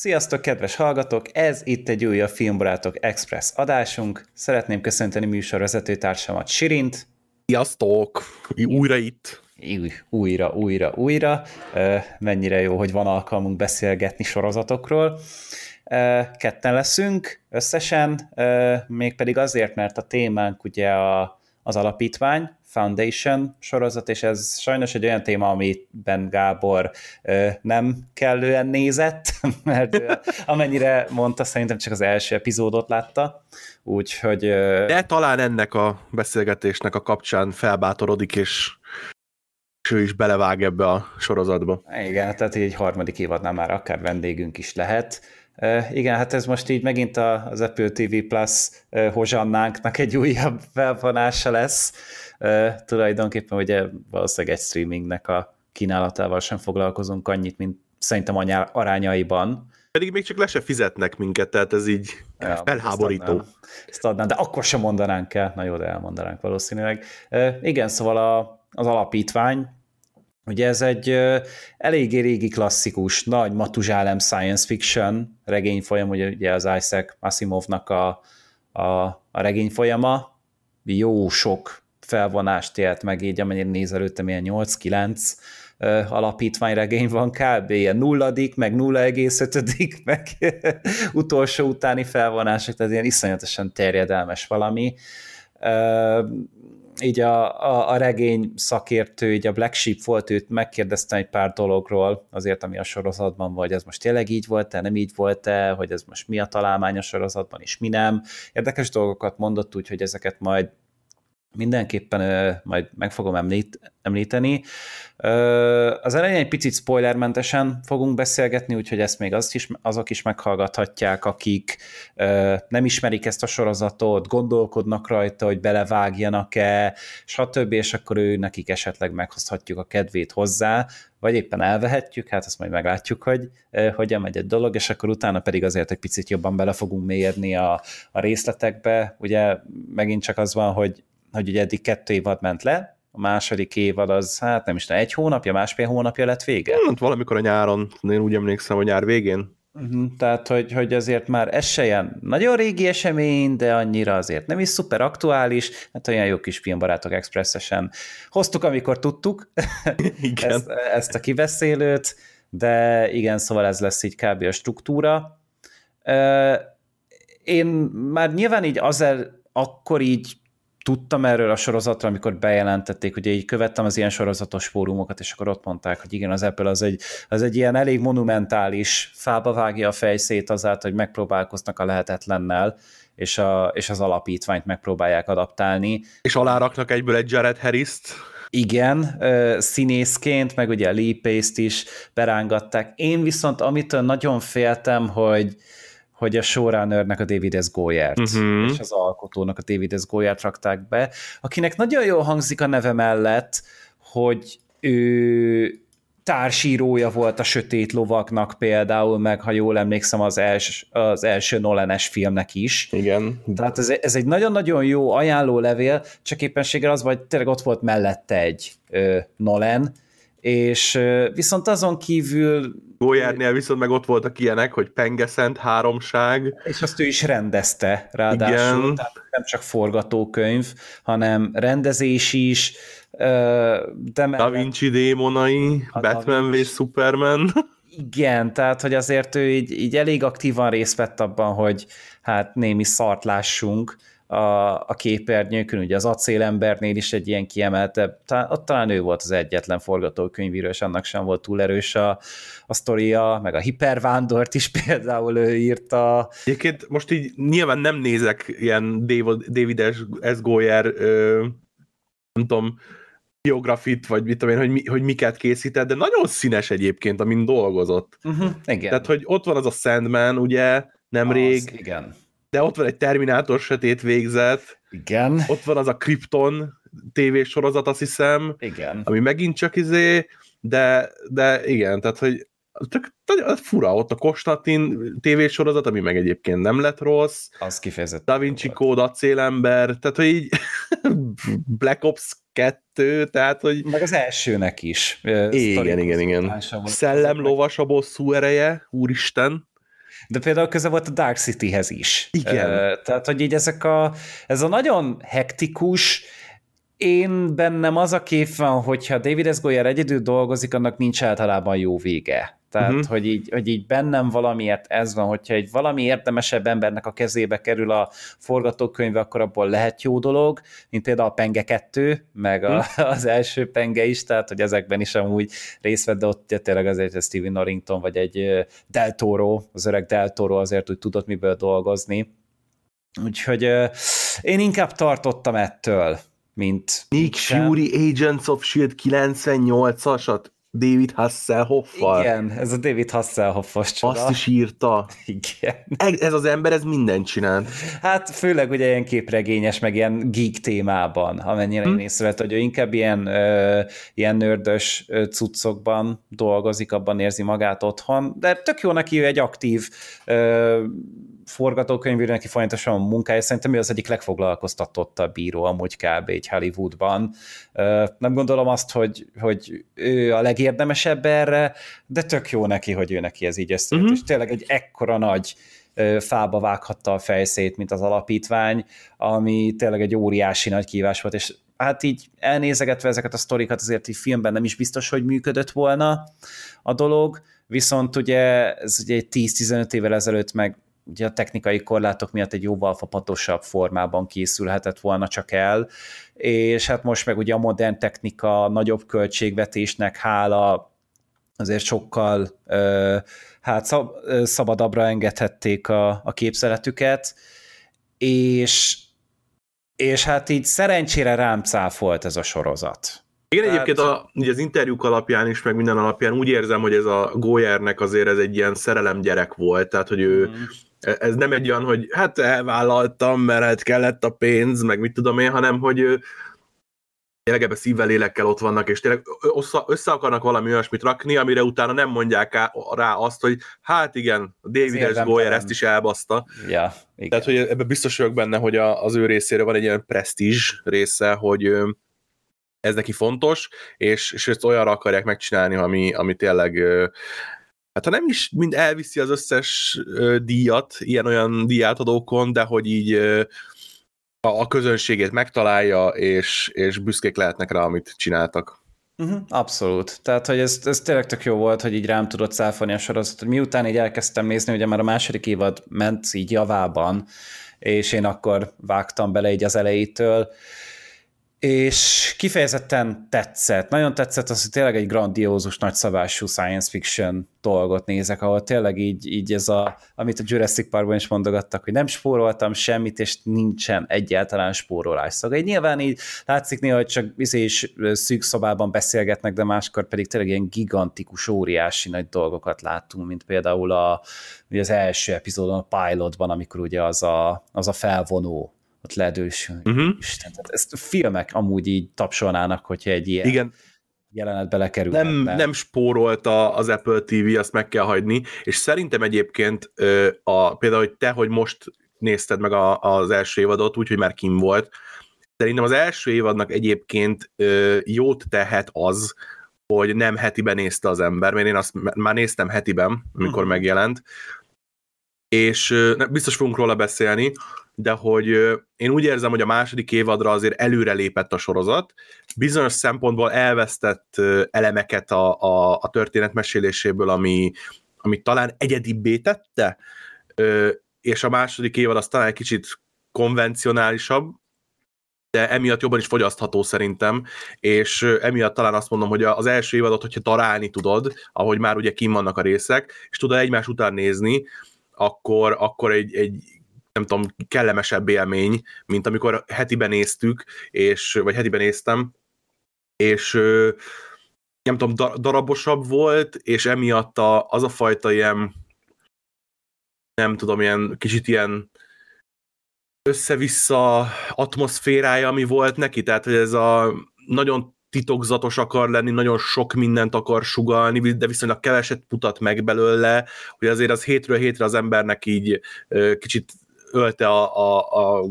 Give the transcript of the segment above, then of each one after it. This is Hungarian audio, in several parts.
Sziasztok, kedves hallgatók! Ez itt egy újabb Filmbarátok Express adásunk. Szeretném köszönteni műsorvezető társamat Sirint. Sziasztok! Újra itt. Új, újra, újra, újra. Mennyire jó, hogy van alkalmunk beszélgetni sorozatokról. Ketten leszünk összesen, mégpedig azért, mert a témánk ugye a, az alapítvány, Foundation sorozat, és ez sajnos egy olyan téma, amiben Gábor nem kellően nézett, mert amennyire mondta, szerintem csak az első epizódot látta, úgyhogy... De talán ennek a beszélgetésnek a kapcsán felbátorodik, és és ő is belevág ebbe a sorozatba. Igen, tehát egy harmadik évadnál már akár vendégünk is lehet. Uh, igen, hát ez most így megint az Apple TV Plus uh, hozsannánknak egy újabb felvonása lesz tulajdonképpen ugye valószínűleg egy streamingnek a kínálatával sem foglalkozunk annyit, mint szerintem arányaiban. Pedig még csak le se fizetnek minket, tehát ez így ja, felháborító. Ezt adnám, ezt adnám, de akkor sem mondanánk el. Na jó, de elmondanánk valószínűleg. igen, szóval a, az alapítvány, Ugye ez egy eléggé régi klasszikus, nagy matuzsálem science fiction regényfolyam, ugye, ugye az Isaac Asimovnak a, a, a regényfolyama, jó sok felvonást élt meg, így amennyire néz előttem, ilyen 8-9 alapítványregény van kb. ilyen nulladik, meg 0,5 meg utolsó utáni felvonások, tehát ilyen iszonyatosan terjedelmes valami. Így a, a, a regény szakértő, így a Black Sheep volt, őt megkérdeztem egy pár dologról, azért, ami a sorozatban vagy, ez most tényleg így volt-e, nem így volt-e, hogy ez most mi a találmány a sorozatban, és mi nem. Érdekes dolgokat mondott, úgyhogy ezeket majd mindenképpen ö, majd meg fogom említ, említeni. Ö, az elején egy picit spoilermentesen fogunk beszélgetni, úgyhogy ezt még azt is, azok is meghallgathatják, akik ö, nem ismerik ezt a sorozatot, gondolkodnak rajta, hogy belevágjanak-e, stb., és akkor ő nekik esetleg meghozhatjuk a kedvét hozzá, vagy éppen elvehetjük, hát azt majd meglátjuk, hogy uh, hogyan megy egy dolog, és akkor utána pedig azért egy picit jobban bele fogunk mélyedni a, a részletekbe. Ugye megint csak az van, hogy hogy ugye eddig kettő évad ment le, a második évad az, hát nem is tudom, egy hónapja, másfél hónapja lett vége? Hát valamikor a nyáron, én úgy emlékszem, hogy nyár végén. Uh-huh, tehát, hogy, hogy azért már ez se ilyen nagyon régi esemény, de annyira azért nem is szuper aktuális, hát olyan jó kis filmbarátok expresszesen hoztuk, amikor tudtuk igen. ezt, ezt a kiveszélőt, de igen, szóval ez lesz így kb. a struktúra. Én már nyilván így azért akkor így tudtam erről a sorozatra, amikor bejelentették, ugye így követtem az ilyen sorozatos fórumokat, és akkor ott mondták, hogy igen, az Apple az egy, az egy ilyen elég monumentális, fába vágja a fejszét azáltal, hogy megpróbálkoznak a lehetetlennel, és, a, és az alapítványt megpróbálják adaptálni. És aláraknak egyből egy Jared Harris-t. Igen, színészként, meg ugye a Lee Pace-t is berángatták. Én viszont amitől nagyon féltem, hogy, hogy a showrunnernek a David S. Goyert, uh-huh. és az alkotónak a David S. Goyert rakták be, akinek nagyon jól hangzik a neve mellett, hogy ő társírója volt a Sötét Lovaknak például, meg ha jól emlékszem az, els, az első Nolan-es filmnek is. Igen. Tehát ez, ez egy nagyon-nagyon jó ajánló levél, csak éppenséggel az, vagy tényleg ott volt mellette egy ö, Nolan, és viszont azon kívül... Gólyárnél viszont meg ott voltak ilyenek, hogy Pengeszent háromság. És azt ő is rendezte ráadásul, Igen. tehát nem csak forgatókönyv, hanem rendezés is. De da Vinci démonai, Batman v Superman. Igen, tehát hogy azért ő így, így elég aktívan részt vett abban, hogy hát némi szart lássunk, a, a képernyőkön, ugye az acélembernél is egy ilyen kiemeltebb, talán, ott talán ő volt az egyetlen forgatókönyvíró, és annak sem volt túl erős a, a sztoria, meg a hipervándort is például ő írta. Egyébként most így nyilván nem nézek ilyen David, David S. Goyer, ö, nem tudom, biografit, vagy mit tudom én, hogy, mi, hogy miket készített, de nagyon színes egyébként, amin dolgozott. Uh-huh, igen. Tehát, hogy ott van az a Sandman, ugye, nemrég. Az, igen de ott van egy Terminátor sötét végzet. Igen. Ott van az a Krypton tévésorozat, azt hiszem. Igen. Ami megint csak izé, de, de igen, tehát, hogy tök, fura, ott a Konstantin tévésorozat, ami meg egyébként nem lett rossz. Az kifejezett. Da Vinci Code, acélember, tehát, hogy így Black Ops 2, tehát, hogy... Meg az elsőnek is. Igen, igen, igen. Szellem lovas a bosszú ereje, úristen. De például köze volt a Dark Cityhez is. Igen. Uh, tehát, hogy így ezek a, ez a nagyon hektikus, én bennem az a kép van, hogyha David S. Goyer egyedül dolgozik, annak nincs általában jó vége. Tehát, uh-huh. hogy, így, hogy így bennem valamiért ez van, hogyha egy valami érdemesebb embernek a kezébe kerül a forgatókönyve, akkor abból lehet jó dolog, mint például a Penge 2, meg a, uh-huh. az első Penge is, tehát, hogy ezekben is amúgy részt vett, de ott tényleg azért egy Steven Norrington, vagy egy Del Toro, az öreg Del Toro azért úgy tudott miből dolgozni. Úgyhogy én inkább tartottam ettől, mint... Nick Fury Agents of S.H.I.E.L.D. 98-asat? David Hasselhoffal. Igen, ez a David Hasselhoffos csoda. Azt is írta. Igen. Ez az ember, ez mindent csinál. Hát főleg ugye ilyen képregényes, meg ilyen geek témában, amennyire hm. én észrevett, hogy ő inkább ilyen, ö, ilyen nördös cuccokban dolgozik, abban érzi magát otthon, de tök jó neki, egy aktív ö, forgatókönyvíró, neki folyamatosan a munkája, szerintem ő az egyik legfoglalkoztatottabb bíró amúgy kb. egy Hollywoodban. Nem gondolom azt, hogy, hogy ő a legérdemesebb erre, de tök jó neki, hogy ő neki ez így összejött, uh-huh. és tényleg egy ekkora nagy fába vághatta a fejszét, mint az alapítvány, ami tényleg egy óriási nagy kívás volt, és hát így elnézegetve ezeket a sztorikat, azért így filmben nem is biztos, hogy működött volna a dolog, viszont ugye ez ugye 10-15 évvel ezelőtt meg ugye a technikai korlátok miatt egy jóval fapatosabb formában készülhetett volna csak el, és hát most meg ugye a modern technika nagyobb költségvetésnek hála azért sokkal hát szab, szabadabbra engedhették a, a képzeletüket, és, és hát így szerencsére rám cáfolt ez a sorozat. Igen, Tehát... egyébként a, ugye az interjúk alapján is, meg minden alapján úgy érzem, hogy ez a Goyernek azért ez egy ilyen szerelem gyerek volt, tehát hogy ő, mm ez nem egy olyan, hogy hát elvállaltam, mert hát kellett a pénz, meg mit tudom én, hanem hogy tényleg ebbe szívvel, lélekkel ott vannak, és tényleg össze akarnak valami olyasmit rakni, amire utána nem mondják rá azt, hogy hát igen, David S. Goyer ezt is elbaszta. Ja, igen. Tehát, hogy ebbe biztos vagyok benne, hogy az ő részére van egy ilyen presztízs része, hogy ez neki fontos, és, és ezt olyanra akarják megcsinálni, ami, ami tényleg hát ha nem is mind elviszi az összes díjat, ilyen-olyan díjátadókon, de hogy így a, a közönségét megtalálja, és, és büszkék lehetnek rá, amit csináltak. Uh-huh, abszolút. Tehát, hogy ez, ez tényleg tök jó volt, hogy így rám tudott száfolni a sorozat. Miután így elkezdtem nézni, ugye már a második évad ment így javában, és én akkor vágtam bele így az elejétől, és kifejezetten tetszett. Nagyon tetszett az, hogy tényleg egy grandiózus, nagyszabású science fiction dolgot nézek, ahol tényleg így, így ez a, amit a Jurassic Parkban is mondogattak, hogy nem spóroltam semmit, és nincsen egyáltalán spórolás. Szóval így nyilván így látszik néha, hogy csak izé is szűk szobában beszélgetnek, de máskor pedig tényleg ilyen gigantikus, óriási nagy dolgokat láttunk, mint például a, ugye az első epizódon, a pilotban, amikor ugye az a, az a felvonó ott ledős. Uh-huh. Isten, tehát ezt filmek amúgy így tapsolnának, hogyha egy ilyen Igen. jelenet belekerül. Nem, nem spórolta az Apple TV, azt meg kell hagyni, és szerintem egyébként a, például, hogy te, hogy most nézted meg a, az első évadot, úgyhogy már kim volt, szerintem az első évadnak egyébként jót tehet az, hogy nem hetiben nézte az ember, mert én azt már néztem hetiben, amikor uh-huh. megjelent, és biztos fogunk róla beszélni, de hogy én úgy érzem, hogy a második évadra azért előre lépett a sorozat, bizonyos szempontból elvesztett elemeket a, a, a történet ami, ami talán egyedibbé tette, és a második évad az talán egy kicsit konvencionálisabb, de emiatt jobban is fogyasztható szerintem, és emiatt talán azt mondom, hogy az első évadot, hogyha darálni tudod, ahogy már ugye kim vannak a részek, és tudod egymás után nézni, akkor, akkor egy, egy nem tudom, kellemesebb élmény, mint amikor hetiben néztük, és, vagy hetiben néztem, és nem tudom, darabosabb volt, és emiatt a, az a fajta ilyen nem tudom, ilyen kicsit ilyen össze-vissza atmoszférája, ami volt neki, tehát hogy ez a nagyon titokzatos akar lenni, nagyon sok mindent akar sugalni, de viszonylag keveset mutat meg belőle, hogy azért az hétről hétre az embernek így kicsit ölte a, a, a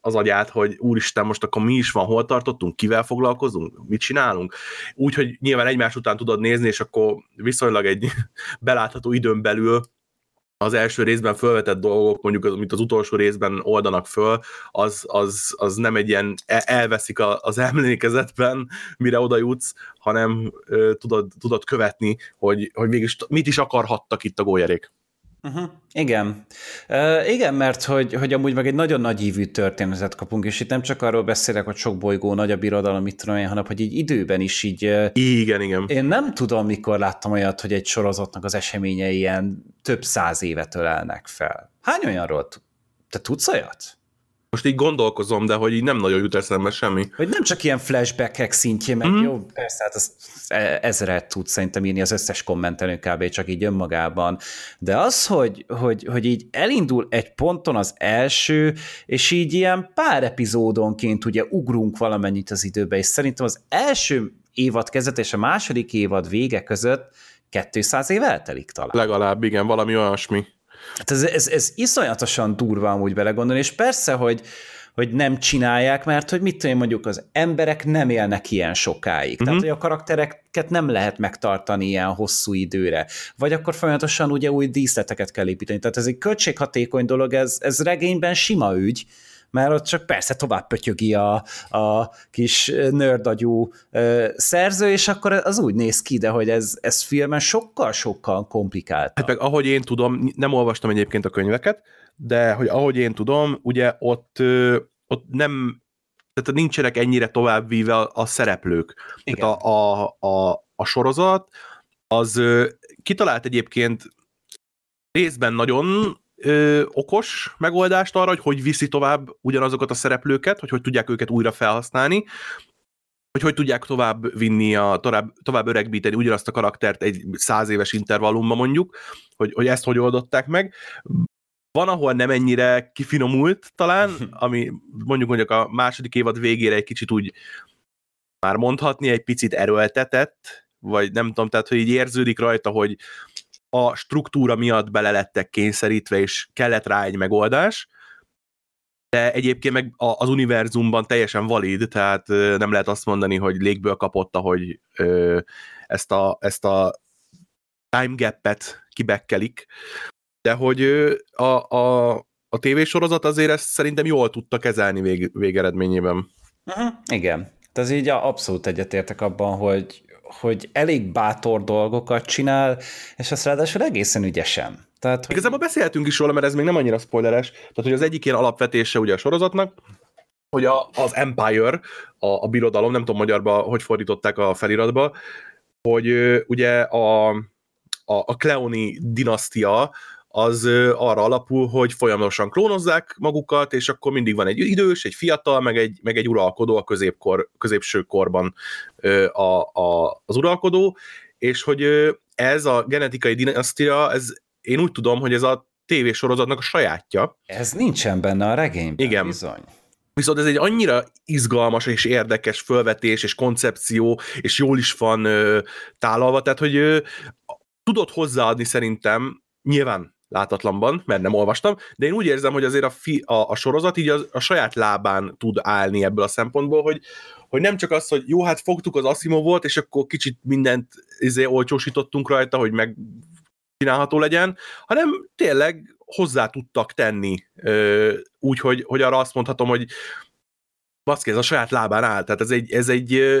az agyát, hogy úristen, most akkor mi is van, hol tartottunk, kivel foglalkozunk, mit csinálunk. Úgyhogy nyilván egymás után tudod nézni, és akkor viszonylag egy belátható időn belül az első részben felvetett dolgok, mondjuk amit az utolsó részben oldanak föl, az, az, az nem egy ilyen e, elveszik az emlékezetben, mire oda jutsz, hanem tudod, tudod követni, hogy, hogy mégis mit is akarhattak itt a gólyerék. Uh-huh. Igen. Uh, igen, mert hogy, hogy amúgy meg egy nagyon nagy ívű történetet kapunk, és itt nem csak arról beszélek, hogy sok bolygó, nagy a birodalom, mit tudom én, hanem hogy így időben is így... Igen, igen. Én nem tudom, mikor láttam olyat, hogy egy sorozatnak az eseményei ilyen több száz évet ölelnek fel. Hány olyanról? Te tudsz olyat? Most így gondolkozom, de hogy így nem nagyon jut eszembe semmi. Hogy nem csak ilyen flashbackek szintjén, meg mm. jó, persze, hát az ezeret tud szerintem írni az összes kommentelő kb. csak így önmagában, de az, hogy, hogy, hogy így elindul egy ponton az első, és így ilyen pár epizódonként ugye ugrunk valamennyit az időbe, és szerintem az első évad kezdet és a második évad vége között 200 év eltelik talán. Legalább, igen, valami olyasmi. Hát ez, ez, ez iszonyatosan durva amúgy belegondolni, és persze, hogy, hogy nem csinálják, mert hogy mit tudom mondjuk az emberek nem élnek ilyen sokáig. Uh-huh. Tehát, hogy a karaktereket nem lehet megtartani ilyen hosszú időre. Vagy akkor folyamatosan ugye új díszleteket kell építeni. Tehát ez egy költséghatékony dolog, ez, ez regényben sima ügy, mert ott csak persze tovább pötyögi a, a kis nördagyú szerző, és akkor az úgy néz ki, de hogy ez, ez filmen sokkal-sokkal komplikált. Hát meg ahogy én tudom, nem olvastam egyébként a könyveket, de hogy ahogy én tudom, ugye ott, ott nem, tehát nincsenek ennyire továbbvíve a, a szereplők. Igen. Tehát a, a, a, a sorozat az kitalált egyébként részben nagyon ö, okos megoldást arra, hogy hogy viszi tovább ugyanazokat a szereplőket, hogy hogy tudják őket újra felhasználni, hogy hogy tudják tovább vinni, a, tovább, tovább öregbíteni ugyanazt a karaktert egy száz éves intervallumban mondjuk, hogy, hogy ezt hogy oldották meg. Van, ahol nem ennyire kifinomult talán, ami mondjuk mondjuk a második évad végére egy kicsit úgy már mondhatni, egy picit erőltetett, vagy nem tudom, tehát hogy így érződik rajta, hogy a struktúra miatt bele lettek kényszerítve, és kellett rá egy megoldás, de egyébként meg az univerzumban teljesen valid, tehát nem lehet azt mondani, hogy légből kapott, hogy ezt a, ezt a time gap-et kibekkelik, de hogy a, a, a tévésorozat azért ezt szerintem jól tudta kezelni vég, végeredményében. Uh-huh, igen. Tehát így abszolút egyetértek abban, hogy, hogy elég bátor dolgokat csinál, és azt ráadásul egészen ügyesen. Tehát, hogy... Igazából beszélhetünk is róla, mert ez még nem annyira spoileres. Tehát, hogy az egyik ilyen alapvetése ugye a sorozatnak, hogy a, az Empire, a, a birodalom, nem tudom magyarba, hogy fordították a feliratba, hogy ugye a, a, a Cleoni dinasztia az arra alapul, hogy folyamatosan klónozzák magukat, és akkor mindig van egy idős, egy fiatal, meg egy, meg egy uralkodó a középkor, középső korban a, a, az uralkodó, és hogy ez a genetikai dinasztia, ez én úgy tudom, hogy ez a tévésorozatnak a sajátja. Ez nincsen benne a regényben, Igen. bizony. Viszont ez egy annyira izgalmas és érdekes fölvetés és koncepció, és jól is van ö, tálalva, tehát hogy ö, tudod hozzáadni szerintem, nyilván látatlanban, mert nem olvastam, de én úgy érzem, hogy azért a, fi, a, a sorozat így a, a saját lábán tud állni ebből a szempontból, hogy, hogy nem csak az, hogy jó, hát fogtuk az Asimovot, és akkor kicsit mindent izé, olcsósítottunk rajta, hogy meg csinálható legyen, hanem tényleg hozzá tudtak tenni, úgy, hogy, hogy arra azt mondhatom, hogy baszki, ez a saját lábán áll, tehát ez egy, ez egy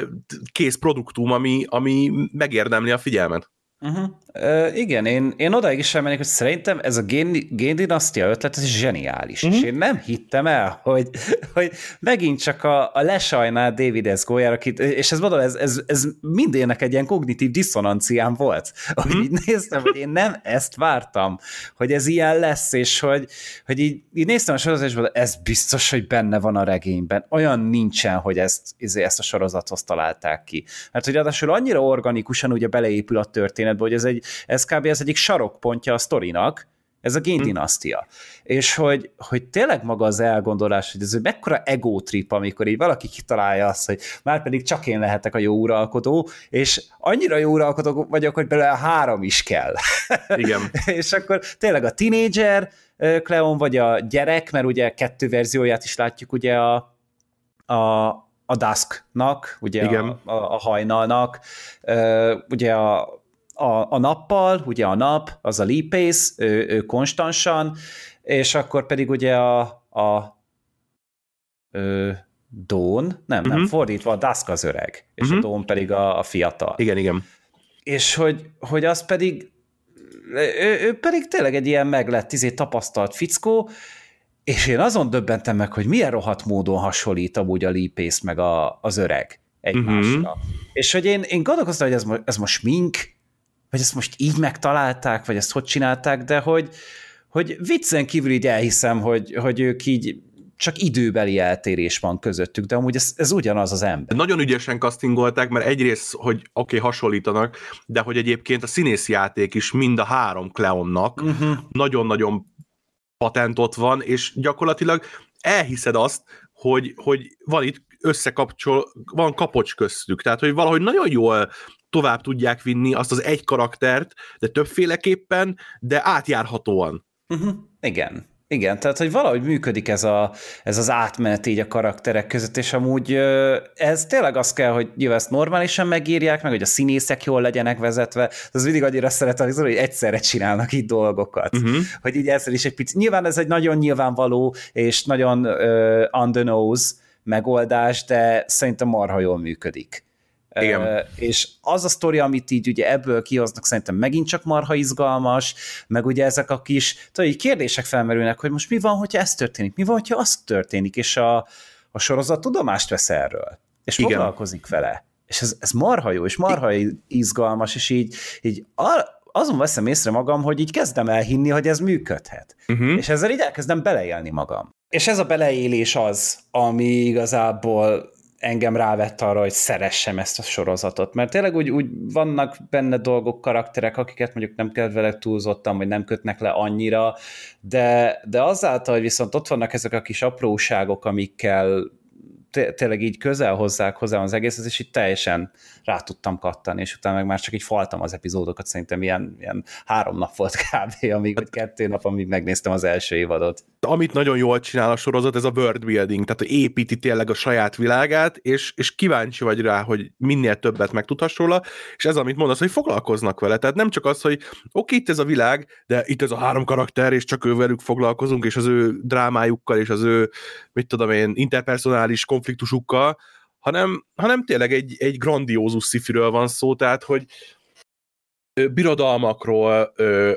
kész produktum, ami, ami megérdemli a figyelmet. Uh-huh. Uh, igen, én, én odaig is elmennék, hogy szerintem ez a gén, géndinasztia ötlet, ez zseniális, uh-huh. és én nem hittem el, hogy, hogy megint csak a, a lesajnált David S. Goyer, akit, és ez mondom, ez, ez, ez mindének egy ilyen kognitív diszonanciám volt, hogy uh-huh. így néztem, hogy én nem ezt vártam, hogy ez ilyen lesz, és hogy, hogy így, így néztem a sorozatban, ez biztos, hogy benne van a regényben, olyan nincsen, hogy ezt, izé, ezt a sorozathoz találták ki. Mert hogy ráadásul annyira organikusan ugye beleépül a történet, történetbe, hogy ez, egy, ez kb. az egyik sarokpontja a sztorinak, ez a géndinasztia. Hm. És hogy, hogy tényleg maga az elgondolás, hogy ez egy mekkora ego trip, amikor így valaki kitalálja azt, hogy már pedig csak én lehetek a jó uralkodó, és annyira jó uralkodó vagyok, hogy belőle három is kell. Igen. és akkor tényleg a tinédzser Cleon, vagy a gyerek, mert ugye kettő verzióját is látjuk ugye a, a, a Dusknak, ugye Igen. A, a, a hajnalnak, ugye a, a, a nappal, ugye a nap, az a lipész, ő, ő konstansan, és akkor pedig ugye a, a ö, Dón, nem, uh-huh. nem, mhm. fordítva, a Dusk az öreg, és uh-huh. a mhm. Dón pedig a, a fiatal. Igen, igen. És hogy, hogy az pedig, ő, ő pedig tényleg egy ilyen meglett, izé tapasztalt fickó, és én azon döbbentem meg, hogy milyen rohadt módon hasonlít amúgy a lipész meg a, az öreg egymásra. Uh-huh. És hogy én, én gondolkoztam, hogy ez, ez most mink, vagy ezt most így megtalálták, vagy ezt hogy csinálták, de hogy, hogy viccen kívül így elhiszem, hogy, hogy ők így csak időbeli eltérés van közöttük, de amúgy ez, ez ugyanaz az ember. Nagyon ügyesen castingolták, mert egyrészt, hogy oké, okay, hasonlítanak, de hogy egyébként a színészjáték is mind a három Cleonnak uh-huh. nagyon-nagyon patentot van, és gyakorlatilag elhiszed azt, hogy, hogy van itt összekapcsol, van kapocs köztük, tehát hogy valahogy nagyon jól tovább tudják vinni azt az egy karaktert, de többféleképpen, de átjárhatóan. Uh-huh. Igen. Igen, tehát hogy valahogy működik ez, a, ez az átmenet így a karakterek között, és amúgy ez tényleg az kell, hogy nyilván ezt normálisan megírják, meg hogy a színészek jól legyenek vezetve, az mindig annyira szeretem, hogy egyszerre csinálnak így dolgokat. Uh-huh. Hogy így ezzel is egy picit. Nyilván ez egy nagyon nyilvánvaló és nagyon uh, on the nose megoldás, de szerintem marha jól működik. Igen. És az a sztori, amit így ugye ebből kihoznak, szerintem megint csak marha izgalmas, meg ugye ezek a kis tudod, kérdések felmerülnek, hogy most mi van, hogyha ez történik, mi van, hogyha az történik, és a, a sorozat tudomást vesz erről, és Igen. foglalkozik vele. És ez, ez marha jó, és marha izgalmas, és így, így azon veszem észre magam, hogy így kezdem elhinni, hogy ez működhet. Uh-huh. És ezzel így elkezdem beleélni magam. És ez a beleélés az, ami igazából engem rávett arra, hogy szeressem ezt a sorozatot, mert tényleg úgy, úgy vannak benne dolgok, karakterek, akiket mondjuk nem kedvelek túlzottan, vagy nem kötnek le annyira, de, de azáltal, hogy viszont ott vannak ezek a kis apróságok, amikkel tényleg így közel hozzák hozzám az egészet, és így teljesen rá tudtam kattani, és utána meg már csak így faltam az epizódokat, szerintem ilyen, ilyen három nap volt kb. amíg, vagy kettő nap, amíg megnéztem az első évadot. Amit nagyon jól csinál a sorozat, ez a world building, tehát építi tényleg a saját világát, és, és kíváncsi vagy rá, hogy minél többet megtudhass róla, és ez, amit mondasz, hogy foglalkoznak vele, tehát nem csak az, hogy oké, itt ez a világ, de itt ez a három karakter, és csak ővelük foglalkozunk, és az ő drámájukkal, és az ő, mit tudom én, interpersonális konfliktusukkal, hanem, hanem tényleg egy, egy grandiózus szifiről van szó, tehát, hogy birodalmakról,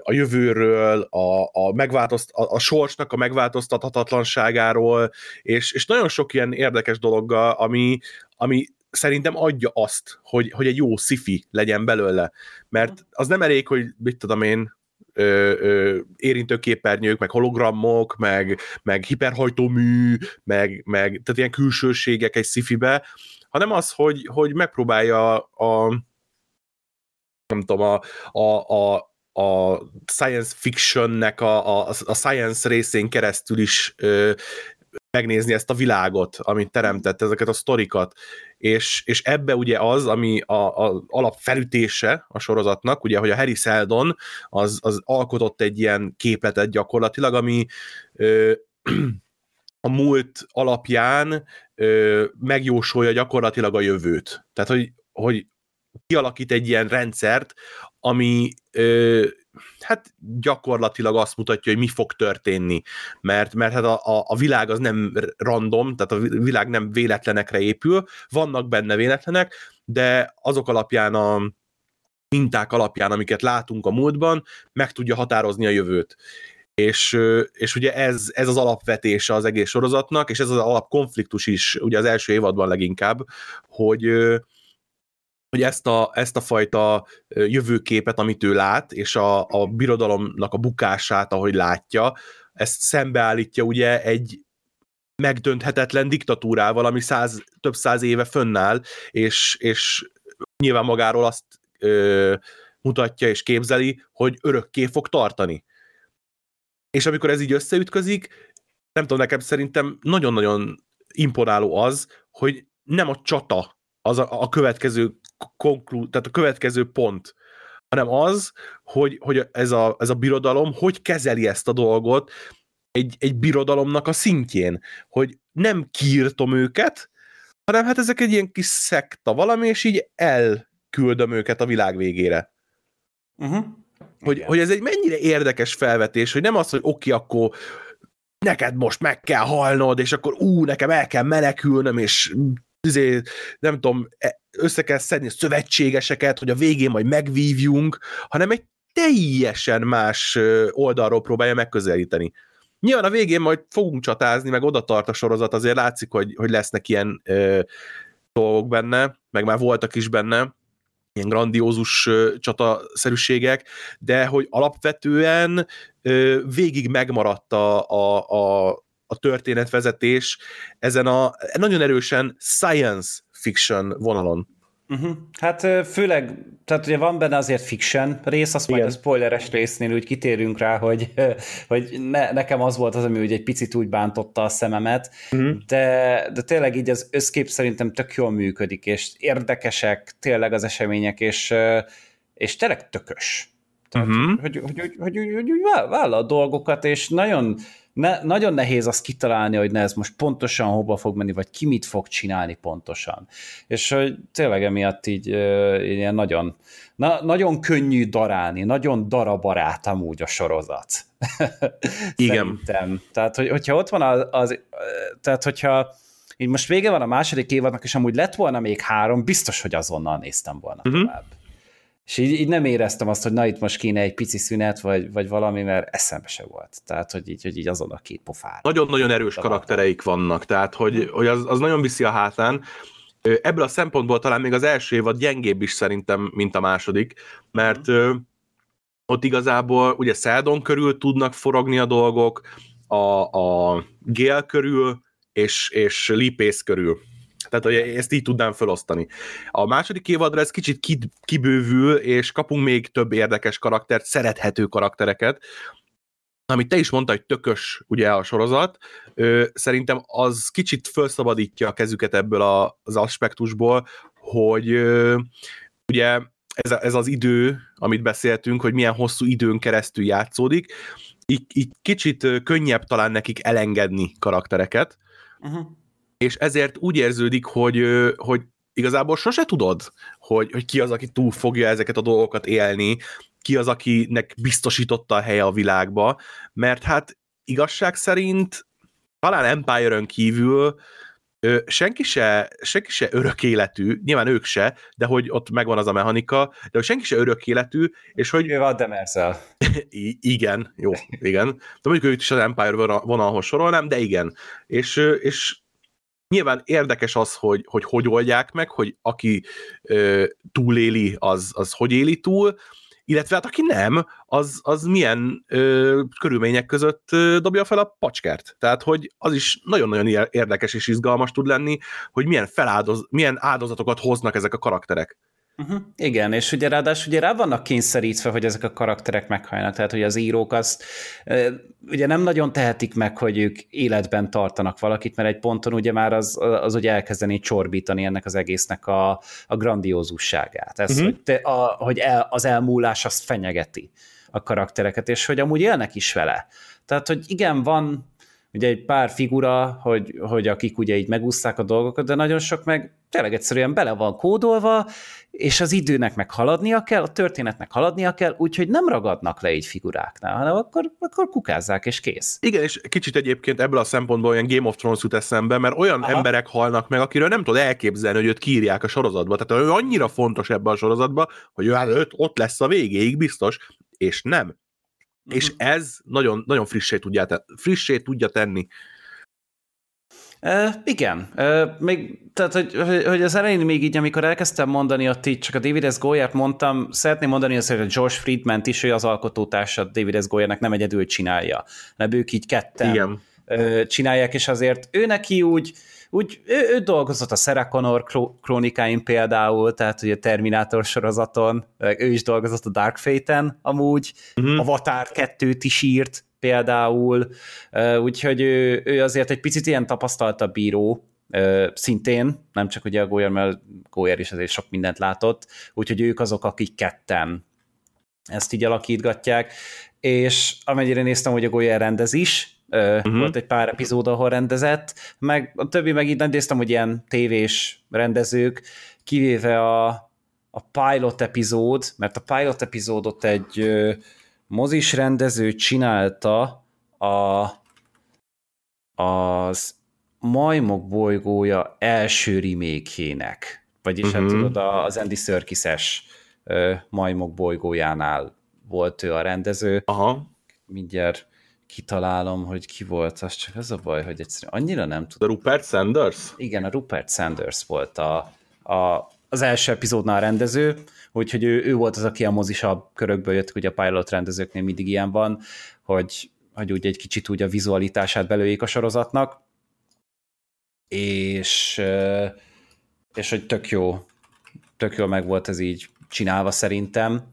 a jövőről, a, a, megváltozt, a, a sorsnak a megváltoztathatatlanságáról, és, és nagyon sok ilyen érdekes dologgal, ami, ami szerintem adja azt, hogy, hogy egy jó szifi legyen belőle. Mert az nem elég, hogy mit tudom én, ö, ö, érintőképernyők, meg hologramok, meg, meg hiperhajtómű, meg, meg tehát ilyen külsőségek egy szifibe, hanem az, hogy, hogy megpróbálja a nem tudom, a, a, a, a science fictionnek a, a, a science részén keresztül is ö, megnézni ezt a világot, amit teremtett, ezeket a sztorikat, és, és ebbe ugye az, ami a, a alapfelütése a sorozatnak, ugye, hogy a Harry Seldon az, az alkotott egy ilyen képletet gyakorlatilag, ami ö, a múlt alapján ö, megjósolja gyakorlatilag a jövőt. Tehát, hogy, hogy kialakít egy ilyen rendszert, ami ö, hát gyakorlatilag azt mutatja, hogy mi fog történni, mert, mert hát a, a, a világ az nem random, tehát a világ nem véletlenekre épül, vannak benne véletlenek, de azok alapján a minták alapján, amiket látunk a múltban, meg tudja határozni a jövőt. És, és ugye ez, ez az alapvetése az egész sorozatnak, és ez az alapkonfliktus is, ugye az első évadban leginkább, hogy, hogy ezt a, ezt a fajta jövőképet, amit ő lát, és a, a birodalomnak a bukását, ahogy látja, ezt szembeállítja ugye egy megdönthetetlen diktatúrával, ami száz, több száz éve fönnáll, és, és nyilván magáról azt ö, mutatja és képzeli, hogy örökké fog tartani. És amikor ez így összeütközik, nem tudom, nekem szerintem nagyon-nagyon imponáló az, hogy nem a csata az a, a következő konklú, tehát a következő pont, hanem az, hogy, hogy ez, a, ez a birodalom hogy kezeli ezt a dolgot egy, egy birodalomnak a szintjén, hogy nem kiirtom őket, hanem hát ezek egy ilyen kis szekta valami, és így elküldöm őket a világ végére. Uh-huh. Hogy, hogy ez egy mennyire érdekes felvetés, hogy nem az, hogy oké, akkor neked most meg kell halnod, és akkor ú, nekem el kell menekülnöm, és azért, nem tudom, e, össze kell szedni szövetségeseket, hogy a végén majd megvívjunk, hanem egy teljesen más oldalról próbálja megközelíteni. Nyilván a végén majd fogunk csatázni, meg oda tart a sorozat, azért látszik, hogy, hogy lesznek ilyen ö, dolgok benne, meg már voltak is benne, ilyen grandiózus ö, csataszerűségek, de hogy alapvetően ö, végig megmaradt a, a, a, a történetvezetés ezen a nagyon erősen science fiction vonalon. Uh-huh. Hát főleg, tehát ugye van benne azért fiction rész, azt Igen. majd a spoileres résznél úgy kitérünk rá, hogy, hogy ne, nekem az volt az, ami úgy egy picit úgy bántotta a szememet, uh-huh. de, de tényleg így az összkép szerintem tök jól működik, és érdekesek tényleg az események, és, és tényleg tökös. Tehát, uh-huh. hogy, hogy, hogy, hogy, hogy, hogy, hogy vállal a dolgokat, és nagyon ne, nagyon nehéz azt kitalálni, hogy ne ez most pontosan hova fog menni, vagy ki mit fog csinálni pontosan. És hogy tényleg emiatt így ilyen nagyon, na, nagyon könnyű darálni, nagyon darabarát amúgy a sorozat. Igen. Szerintem. Tehát, hogy, hogyha ott van az, az tehát hogyha így most vége van a második évadnak, és amúgy lett volna még három, biztos, hogy azonnal néztem volna uh-huh. tovább. És így, így nem éreztem azt, hogy na itt most kéne egy pici szünet, vagy, vagy valami, mert eszembe se volt. Tehát, hogy így, hogy így azon a két pofát. Nagyon-nagyon erős karaktereik vannak, tehát, hogy, hogy az, az nagyon viszi a hátán. Ebből a szempontból talán még az első évad gyengébb is szerintem, mint a második, mert mm. ott igazából ugye Seldon körül tudnak forogni a dolgok, a, a Gél körül, és, és Lipész körül. Tehát, hogy ezt így tudnám felosztani. A második évadra ez kicsit kibővül, és kapunk még több érdekes karaktert, szerethető karaktereket, amit te is mondta, hogy tökös ugye a sorozat, ö, szerintem az kicsit felszabadítja a kezüket ebből a, az aspektusból, hogy ö, ugye ez, ez az idő, amit beszéltünk, hogy milyen hosszú időn keresztül játszódik, így, így kicsit könnyebb talán nekik elengedni karaktereket, uh-huh és ezért úgy érződik, hogy, hogy igazából sose tudod, hogy, hogy ki az, aki túl fogja ezeket a dolgokat élni, ki az, akinek biztosította a helye a világba, mert hát igazság szerint talán Empire-ön kívül senki se, senki se örök életű, nyilván ők se, de hogy ott megvan az a mechanika, de hogy senki se örök életű, és hogy... Ő van Demerszel. igen, jó, igen. De mondjuk őt is az Empire vonalhoz sorolnám, de igen. És, és Nyilván érdekes az, hogy hogy, hogy oldják meg, hogy aki ö, túléli, az, az hogy éli túl, illetve hát aki nem, az, az milyen ö, körülmények között ö, dobja fel a pacskert. Tehát, hogy az is nagyon-nagyon érdekes és izgalmas tud lenni, hogy milyen, feláldoz, milyen áldozatokat hoznak ezek a karakterek. Uh-huh. Igen, és ugye ráadásul ugye rá vannak kényszerítve, hogy ezek a karakterek meghajnak, tehát hogy az írók azt ugye nem nagyon tehetik meg, hogy ők életben tartanak valakit, mert egy ponton ugye már az, az ugye elkezdeni csorbítani ennek az egésznek a, a grandiózusságát. Ez, uh-huh. hogy, te, a, hogy el, az elmúlás azt fenyegeti a karaktereket, és hogy amúgy élnek is vele. Tehát, hogy igen, van ugye egy pár figura, hogy, hogy akik ugye így megúszták a dolgokat, de nagyon sok meg tényleg egyszerűen bele van kódolva, és az időnek meg haladnia kell, a történetnek haladnia kell, úgyhogy nem ragadnak le így figuráknál, hanem akkor, akkor kukázzák, és kész. Igen, és kicsit egyébként ebből a szempontból olyan Game of Thrones jut eszembe, mert olyan Aha. emberek halnak meg, akiről nem tud elképzelni, hogy őt kírják a sorozatba. Tehát ő annyira fontos ebbe a sorozatba, hogy ő hát ott lesz a végéig biztos, és nem. Uh-huh. És ez nagyon, nagyon frissé, tudja, frissé tudja tenni Uh, igen, uh, még, tehát, hogy, hogy az elején még így, amikor elkezdtem mondani, ott így csak a David S. Goyert mondtam, szeretném mondani azt, hogy a George Friedman is, ő az alkotótársa David S. Goyernek nem egyedül csinálja, mert ők így ketten igen. Uh, csinálják, és azért ő neki úgy, úgy ő, ő dolgozott a Sarah Connor krónikáin például, tehát ugye a Terminátor sorozaton, ő is dolgozott a Dark Fate-en amúgy, uh-huh. Avatar 2-t is írt, például, úgyhogy ő, ő azért egy picit ilyen tapasztalta bíró, szintén, nem csak ugye a Goyer, mert Goyer is azért sok mindent látott, úgyhogy ők azok, akik ketten ezt így alakítgatják, és amennyire néztem, hogy a Goyer rendez is, uh-huh. volt egy pár epizód, ahol rendezett, meg a többi meg így nem néztem, hogy ilyen tévés rendezők, kivéve a a pilot epizód, mert a pilot epizódot egy mozis rendező csinálta a, az Majmok bolygója első remékjének. Vagyis uh-huh. hát mhm. tudod, az Andy Serkis-es Majmok bolygójánál volt ő a rendező. Aha. Mindjárt kitalálom, hogy ki volt, az csak az a baj, hogy egyszerűen annyira nem tudom. A Rupert Sanders? Igen, a Rupert Sanders volt a, a, az első epizódnál a rendező, úgyhogy ő, ő volt az, aki a mozisabb körökből jött, hogy a pilot rendezőknél mindig ilyen van, hogy, hogy úgy egy kicsit úgy a vizualitását belőjék a sorozatnak, és, és hogy tök jó, tök jó meg volt ez így csinálva szerintem.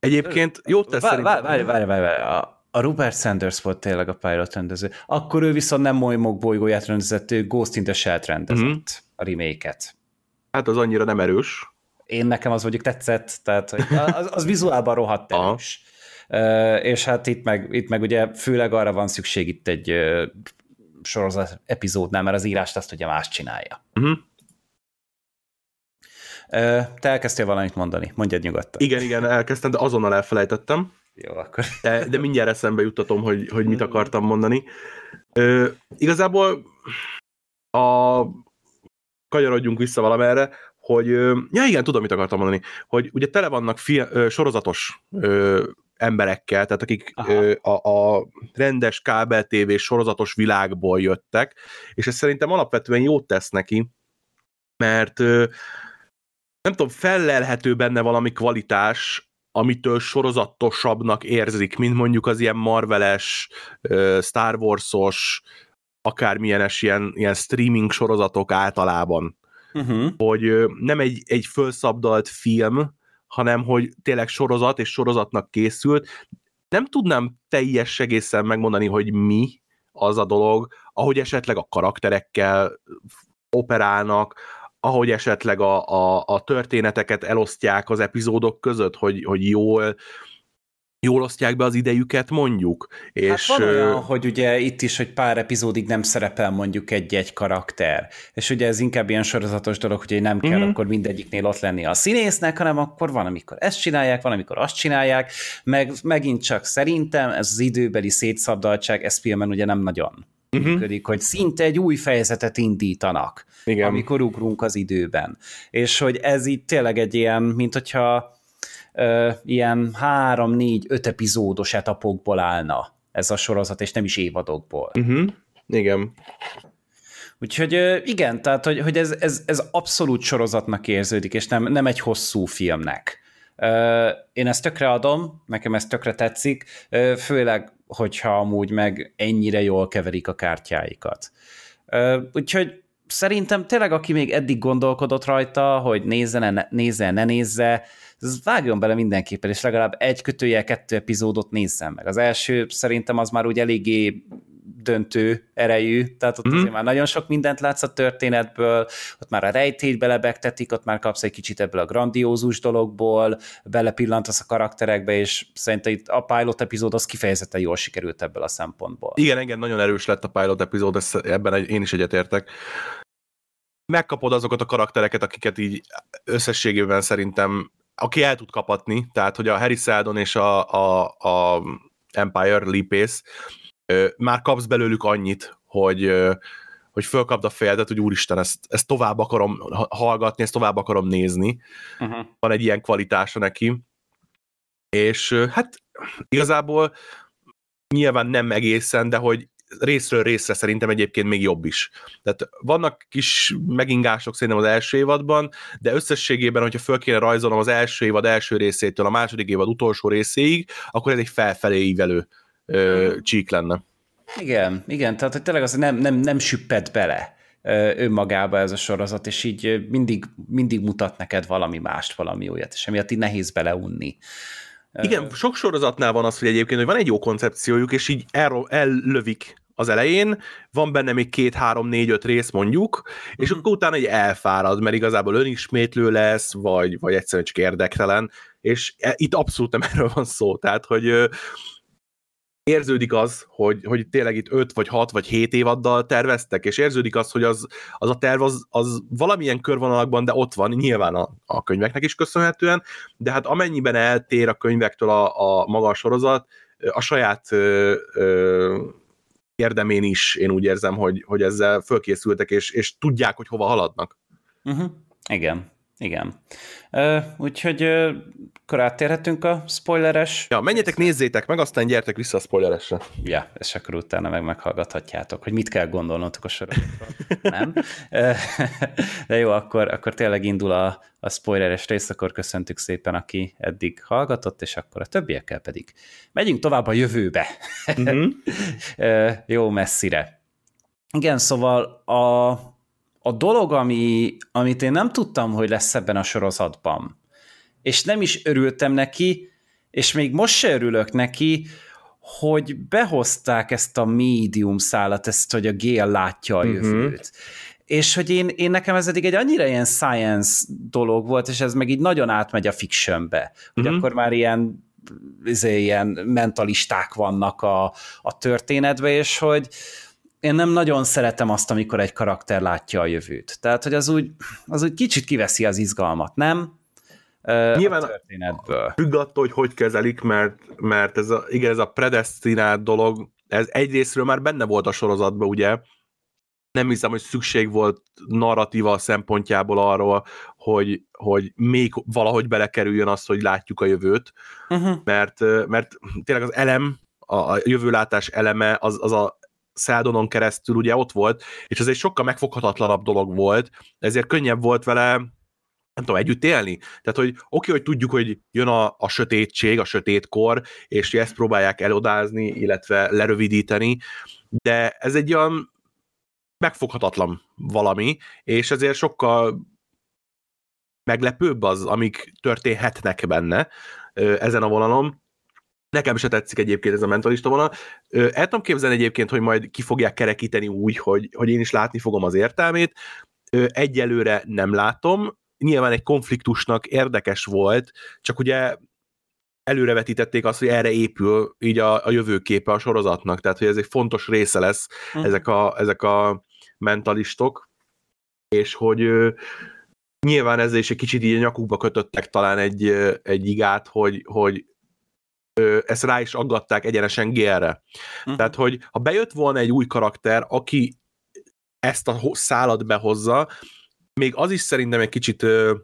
Egyébként jó tesz várj, várj, várj, várj, várj, a, a Rupert Sanders volt tényleg a pilot rendező. Akkor ő viszont nem Moimok bolygóját rendezett, ő Ghost in the Shell-t rendezett, mm-hmm. a remake-et. Hát az annyira nem erős. Én nekem az mondjuk tetszett, tehát az, az vizuálban rohadt erős. Uh, és hát itt meg, itt meg ugye főleg arra van szükség itt egy sorozat epizódnál, mert az írást azt ugye más csinálja. Uh-huh. Te elkezdtél valamit mondani, mondjad nyugodtan. Igen, igen, elkezdtem, de azonnal elfelejtettem. Jó, akkor. De, de mindjárt eszembe juttatom, hogy, hogy mit akartam mondani. Ö, igazából a kanyarodjunk vissza valamerre, hogy, ja igen, tudom, mit akartam mondani, hogy ugye tele vannak fi, ö, sorozatos ö, emberekkel, tehát akik ö, a, a rendes kábel TV sorozatos világból jöttek, és ez szerintem alapvetően jót tesz neki, mert ö, nem tudom, fellelhető benne valami kvalitás, amitől sorozatosabbnak érzik, mint mondjuk az ilyen Marveles, Star Wars-os, akármilyenes ilyen, ilyen streaming sorozatok általában. Uh-huh. Hogy nem egy, egy fölszabdalt film, hanem hogy tényleg sorozat és sorozatnak készült. Nem tudnám teljes egészen megmondani, hogy mi az a dolog, ahogy esetleg a karakterekkel operálnak, ahogy esetleg a, a, a történeteket elosztják az epizódok között, hogy, hogy jól jól osztják be az idejüket, mondjuk. És, hát van olyan, hogy ugye itt is, hogy pár epizódig nem szerepel mondjuk egy-egy karakter. És ugye ez inkább ilyen sorozatos dolog, hogy nem kell uh-huh. akkor mindegyiknél ott lenni a színésznek, hanem akkor van, amikor ezt csinálják, van, amikor azt csinálják, meg megint csak szerintem ez az időbeli szétszabdaltság, ez filmen ugye nem nagyon uh-huh. működik, hogy szinte egy új fejezetet indítanak, Igen. amikor ugrunk az időben. És hogy ez így tényleg egy ilyen, mint hogyha ö, ilyen három, négy, öt epizódos etapokból állna ez a sorozat, és nem is évadokból. Uh-huh. Igen. Úgyhogy igen, tehát hogy, hogy ez, ez, ez abszolút sorozatnak érződik, és nem, nem egy hosszú filmnek. Én ezt tökre adom, nekem ez tökre tetszik, főleg, hogyha amúgy meg ennyire jól keverik a kártyáikat. Úgyhogy szerintem tényleg, aki még eddig gondolkodott rajta, hogy nézze, ne, nézze, ne nézze, ez vágjon bele mindenképpen, és legalább egy kötője, kettő epizódot nézzen meg. Az első szerintem az már úgy eléggé döntő erejű, tehát ott mm. azért már nagyon sok mindent látsz a történetből, ott már a rejtélyt belebegtetik, ott már kapsz egy kicsit ebből a grandiózus dologból, belepillantasz a karakterekbe, és szerintem itt a pilot epizód az kifejezetten jól sikerült ebből a szempontból. Igen, igen, nagyon erős lett a pilot epizód, ebben én is egyetértek megkapod azokat a karaktereket, akiket így összességében szerintem aki el tud kapatni, tehát hogy a Harry Seldon és a, a, a Empire lépész, már kapsz belőlük annyit, hogy, hogy fölkapd a fejedet, hogy úristen, ezt, ezt tovább akarom hallgatni, ezt tovább akarom nézni. Uh-huh. Van egy ilyen kvalitása neki. És hát igazából nyilván nem egészen, de hogy részről részre szerintem egyébként még jobb is. Tehát vannak kis megingások szerintem az első évadban, de összességében, hogyha föl kéne rajzolnom az első évad első részétől a második évad utolsó részéig, akkor ez egy felfelé ívelő ö, csík lenne. Igen, igen, tehát hogy tényleg az nem, nem, nem süpped bele önmagába ez a sorozat, és így mindig, mindig mutat neked valami mást, valami olyat, és emiatt így nehéz beleunni. Igen, sok sorozatnál van az, hogy egyébként hogy van egy jó koncepciójuk, és így el, ellövik az elején, van benne még két, három, négy, öt rész mondjuk, és uh-huh. akkor utána egy elfárad, mert igazából önismétlő lesz, vagy, vagy egyszerűen csak érdektelen, és e, itt abszolút nem erről van szó, tehát, hogy érződik az, hogy, hogy tényleg itt 5 vagy 6 vagy 7 évaddal terveztek, és érződik az, hogy az, az a terv az, az valamilyen körvonalakban, de ott van, nyilván a, a könyveknek is köszönhetően, de hát amennyiben eltér a könyvektől a, a maga a sorozat, a saját ö, ö, érdemén is én úgy érzem, hogy, hogy ezzel fölkészültek, és, és tudják, hogy hova haladnak. Uh-huh. Igen, igen. Úgyhogy akkor áttérhetünk a spoileres. Ja, menjetek, nézzétek meg, aztán gyertek vissza a spoileresre. Ja, és akkor utána meg meghallgathatjátok, hogy mit kell gondolnotok a sorozatról. Nem? De jó, akkor, akkor tényleg indul a, a spoileres rész, akkor köszöntük szépen, aki eddig hallgatott, és akkor a többiekkel pedig megyünk tovább a jövőbe. Uh-huh. jó messzire. Igen, szóval a, a dolog, ami, amit én nem tudtam, hogy lesz ebben a sorozatban, és nem is örültem neki, és még most se örülök neki, hogy behozták ezt a médium szálat, ezt, hogy a Gél látja a mhm. jövőt. Uh-huh. És hogy én, én nekem ez eddig egy annyira ilyen science dolog volt, és ez meg így nagyon átmegy a fictionbe. Hogy uh-huh. akkor már ilyen izé, ilyen mentalisták vannak a, a történetbe, és hogy én nem nagyon szeretem azt, amikor egy karakter látja a jövőt. Tehát, hogy az úgy, az úgy kicsit kiveszi az izgalmat, nem? Nyilván a történetből. Függ attól, hogy hogy kezelik, mert, mert ez a, igen, ez a predestinált dolog, ez egyrésztről már benne volt a sorozatban, ugye, nem hiszem, hogy szükség volt narratíva szempontjából arról, hogy, hogy még valahogy belekerüljön az, hogy látjuk a jövőt, uh-huh. mert, mert tényleg az elem, a, a jövőlátás eleme az, az a Szeldonon keresztül ugye ott volt, és ez egy sokkal megfoghatatlanabb dolog volt, ezért könnyebb volt vele nem tudom, együtt élni? Tehát, hogy oké, okay, hogy tudjuk, hogy jön a, a sötétség, a sötétkor, és ezt próbálják elodázni, illetve lerövidíteni, de ez egy olyan megfoghatatlan valami, és ezért sokkal meglepőbb az, amik történhetnek benne ezen a vonalon. Nekem se tetszik egyébként ez a mentalista vonal. El tudom képzelni egyébként, hogy majd ki fogják kerekíteni úgy, hogy, hogy én is látni fogom az értelmét. Egyelőre nem látom, nyilván egy konfliktusnak érdekes volt, csak ugye előrevetítették azt, hogy erre épül így a, a jövőképe a sorozatnak, tehát hogy ez egy fontos része lesz uh-huh. ezek, a, ezek a mentalistok, és hogy ö, nyilván ezzel is egy kicsit így a nyakukba kötöttek talán egy, egy igát, hogy, hogy ö, ezt rá is aggatták egyenesen G-re. Uh-huh. Tehát, hogy ha bejött volna egy új karakter, aki ezt a szálat behozza, még az is szerintem egy kicsit ö,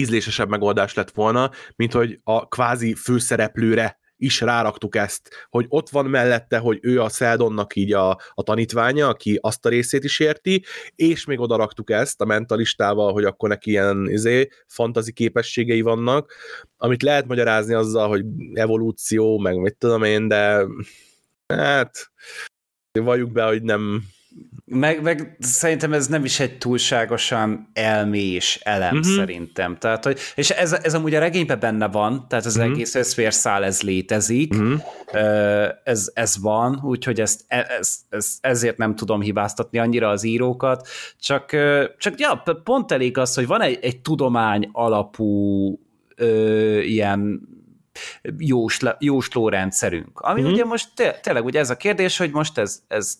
ízlésesebb megoldás lett volna, mint hogy a kvázi főszereplőre is ráraktuk ezt, hogy ott van mellette, hogy ő a Seldonnak így a, a tanítványa, aki azt a részét is érti, és még oda raktuk ezt a mentalistával, hogy akkor neki ilyen izé, fantazi képességei vannak, amit lehet magyarázni azzal, hogy evolúció, meg mit tudom én, de hát valljuk be, hogy nem, meg, meg szerintem ez nem is egy túlságosan elmés elem uh-huh. szerintem. Tehát, hogy, és ez, ez amúgy a regényben benne van, tehát az uh-huh. egész összférszál ez létezik, uh-huh. ez, ez van, úgyhogy ezt, e, ez, ez, ezért nem tudom hibáztatni annyira az írókat, csak, csak ja, pont elég az, hogy van egy, egy tudomány alapú ö, ilyen jóslórendszerünk. Ami uh-huh. ugye most tényleg ugye ez a kérdés, hogy most ez, ez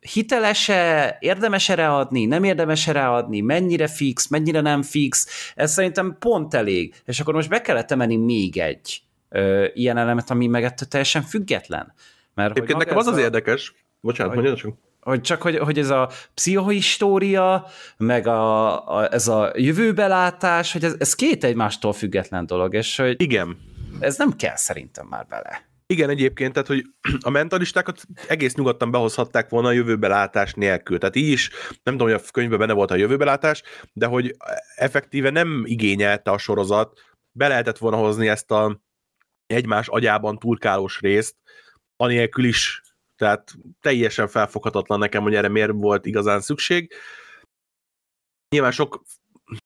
hiteles-e, érdemes erre adni, nem érdemes erre adni, mennyire fix, mennyire nem fix, ez szerintem pont elég. És akkor most be kellett emelni még egy ö, ilyen elemet, ami meg ettől teljesen független. Mert Egyébként nekem az az a... érdekes, bocsánat, hogy, mondja csak. Hogy csak, hogy, hogy ez a pszichohistória, meg a, a, ez a jövőbelátás, hogy ez, ez két egymástól független dolog, és hogy Igen. ez nem kell szerintem már bele. Igen, egyébként, tehát, hogy a mentalistákat egész nyugodtan behozhatták volna a jövőbelátás nélkül. Tehát így is, nem tudom, hogy a könyvben benne volt a jövőbelátás, de hogy effektíve nem igényelte a sorozat, be lehetett volna hozni ezt a egymás agyában turkálós részt, anélkül is, tehát teljesen felfoghatatlan nekem, hogy erre miért volt igazán szükség. Nyilván sok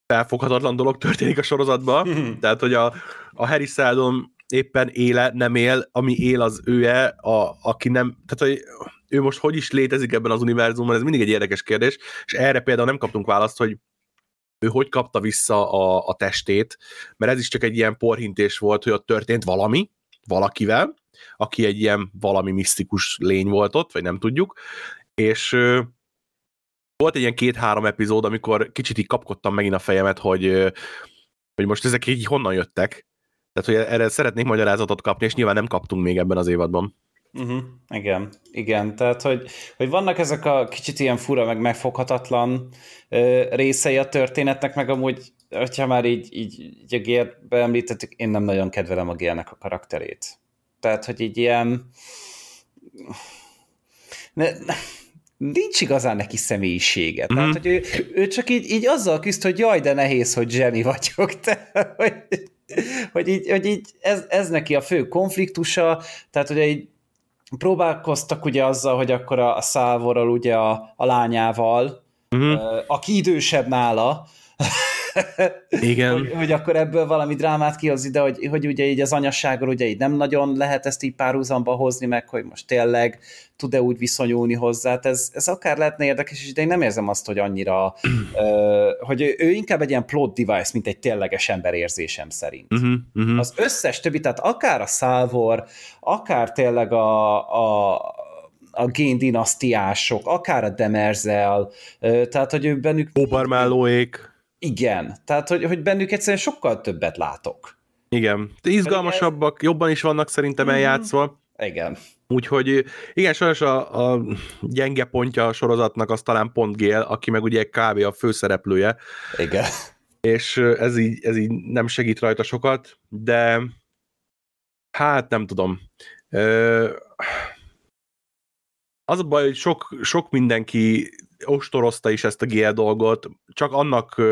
felfoghatatlan dolog történik a sorozatban, tehát hogy a, a Harry Seldon éppen éle, nem él, ami él az ője, a, aki nem, tehát hogy ő most hogy is létezik ebben az univerzumban, ez mindig egy érdekes kérdés, és erre például nem kaptunk választ, hogy ő hogy kapta vissza a, a testét, mert ez is csak egy ilyen porhintés volt, hogy ott történt valami, valakivel, aki egy ilyen valami misztikus lény volt ott, vagy nem tudjuk, és volt egy ilyen két-három epizód, amikor kicsit így kapkodtam megint a fejemet, hogy, hogy most ezek így honnan jöttek. Tehát, hogy erre szeretnék magyarázatot kapni, és nyilván nem kaptunk még ebben az évadban. Uh-huh. Igen, igen, tehát hogy, hogy vannak ezek a kicsit ilyen fura, meg megfoghatatlan ö, részei a történetnek, meg amúgy, hogyha már így, így, így a Gért beemlítettük, én nem nagyon kedvelem a Gérnek a karakterét. Tehát, hogy így ilyen... Ne, ne, nincs igazán neki személyisége. Mm. Tehát, hogy ő, ő csak így, így azzal küzd, hogy jaj, de nehéz, hogy zseni vagyok. Te, hogy, hogy így, hogy így ez, ez neki a fő konfliktusa, tehát ugye így próbálkoztak ugye azzal, hogy akkor a, a Szálvorral, ugye a, a lányával, uh-huh. aki idősebb nála, igen. hogy, hogy akkor ebből valami drámát kihozni, de hogy, hogy ugye így az anyassággal ugye így nem nagyon lehet ezt így párhuzamba hozni meg, hogy most tényleg tud-e úgy viszonyulni hozzá, hát ez, ez akár lehetne érdekes, de én nem érzem azt, hogy annyira, ö, hogy ő, ő inkább egy ilyen plot device, mint egy tényleges ember érzésem szerint. Uh-huh, uh-huh. Az összes többi, tehát akár a Salvor, akár tényleg a, a a géndinasztiások, akár a Demerzel, tehát hogy ő bennük... Obermállóék. Igen, tehát hogy, hogy bennük egyszerűen sokkal többet látok. Igen, izgalmasabbak, ez... jobban is vannak szerintem mm-hmm. eljátszva. Igen. Úgyhogy igen, sajnos a, a gyenge pontja a sorozatnak az talán pont Gél, aki meg ugye kb. a főszereplője. Igen. És ez így, ez így nem segít rajta sokat, de hát nem tudom. Az a baj, hogy sok, sok mindenki ostorozta is ezt a GL dolgot, csak annak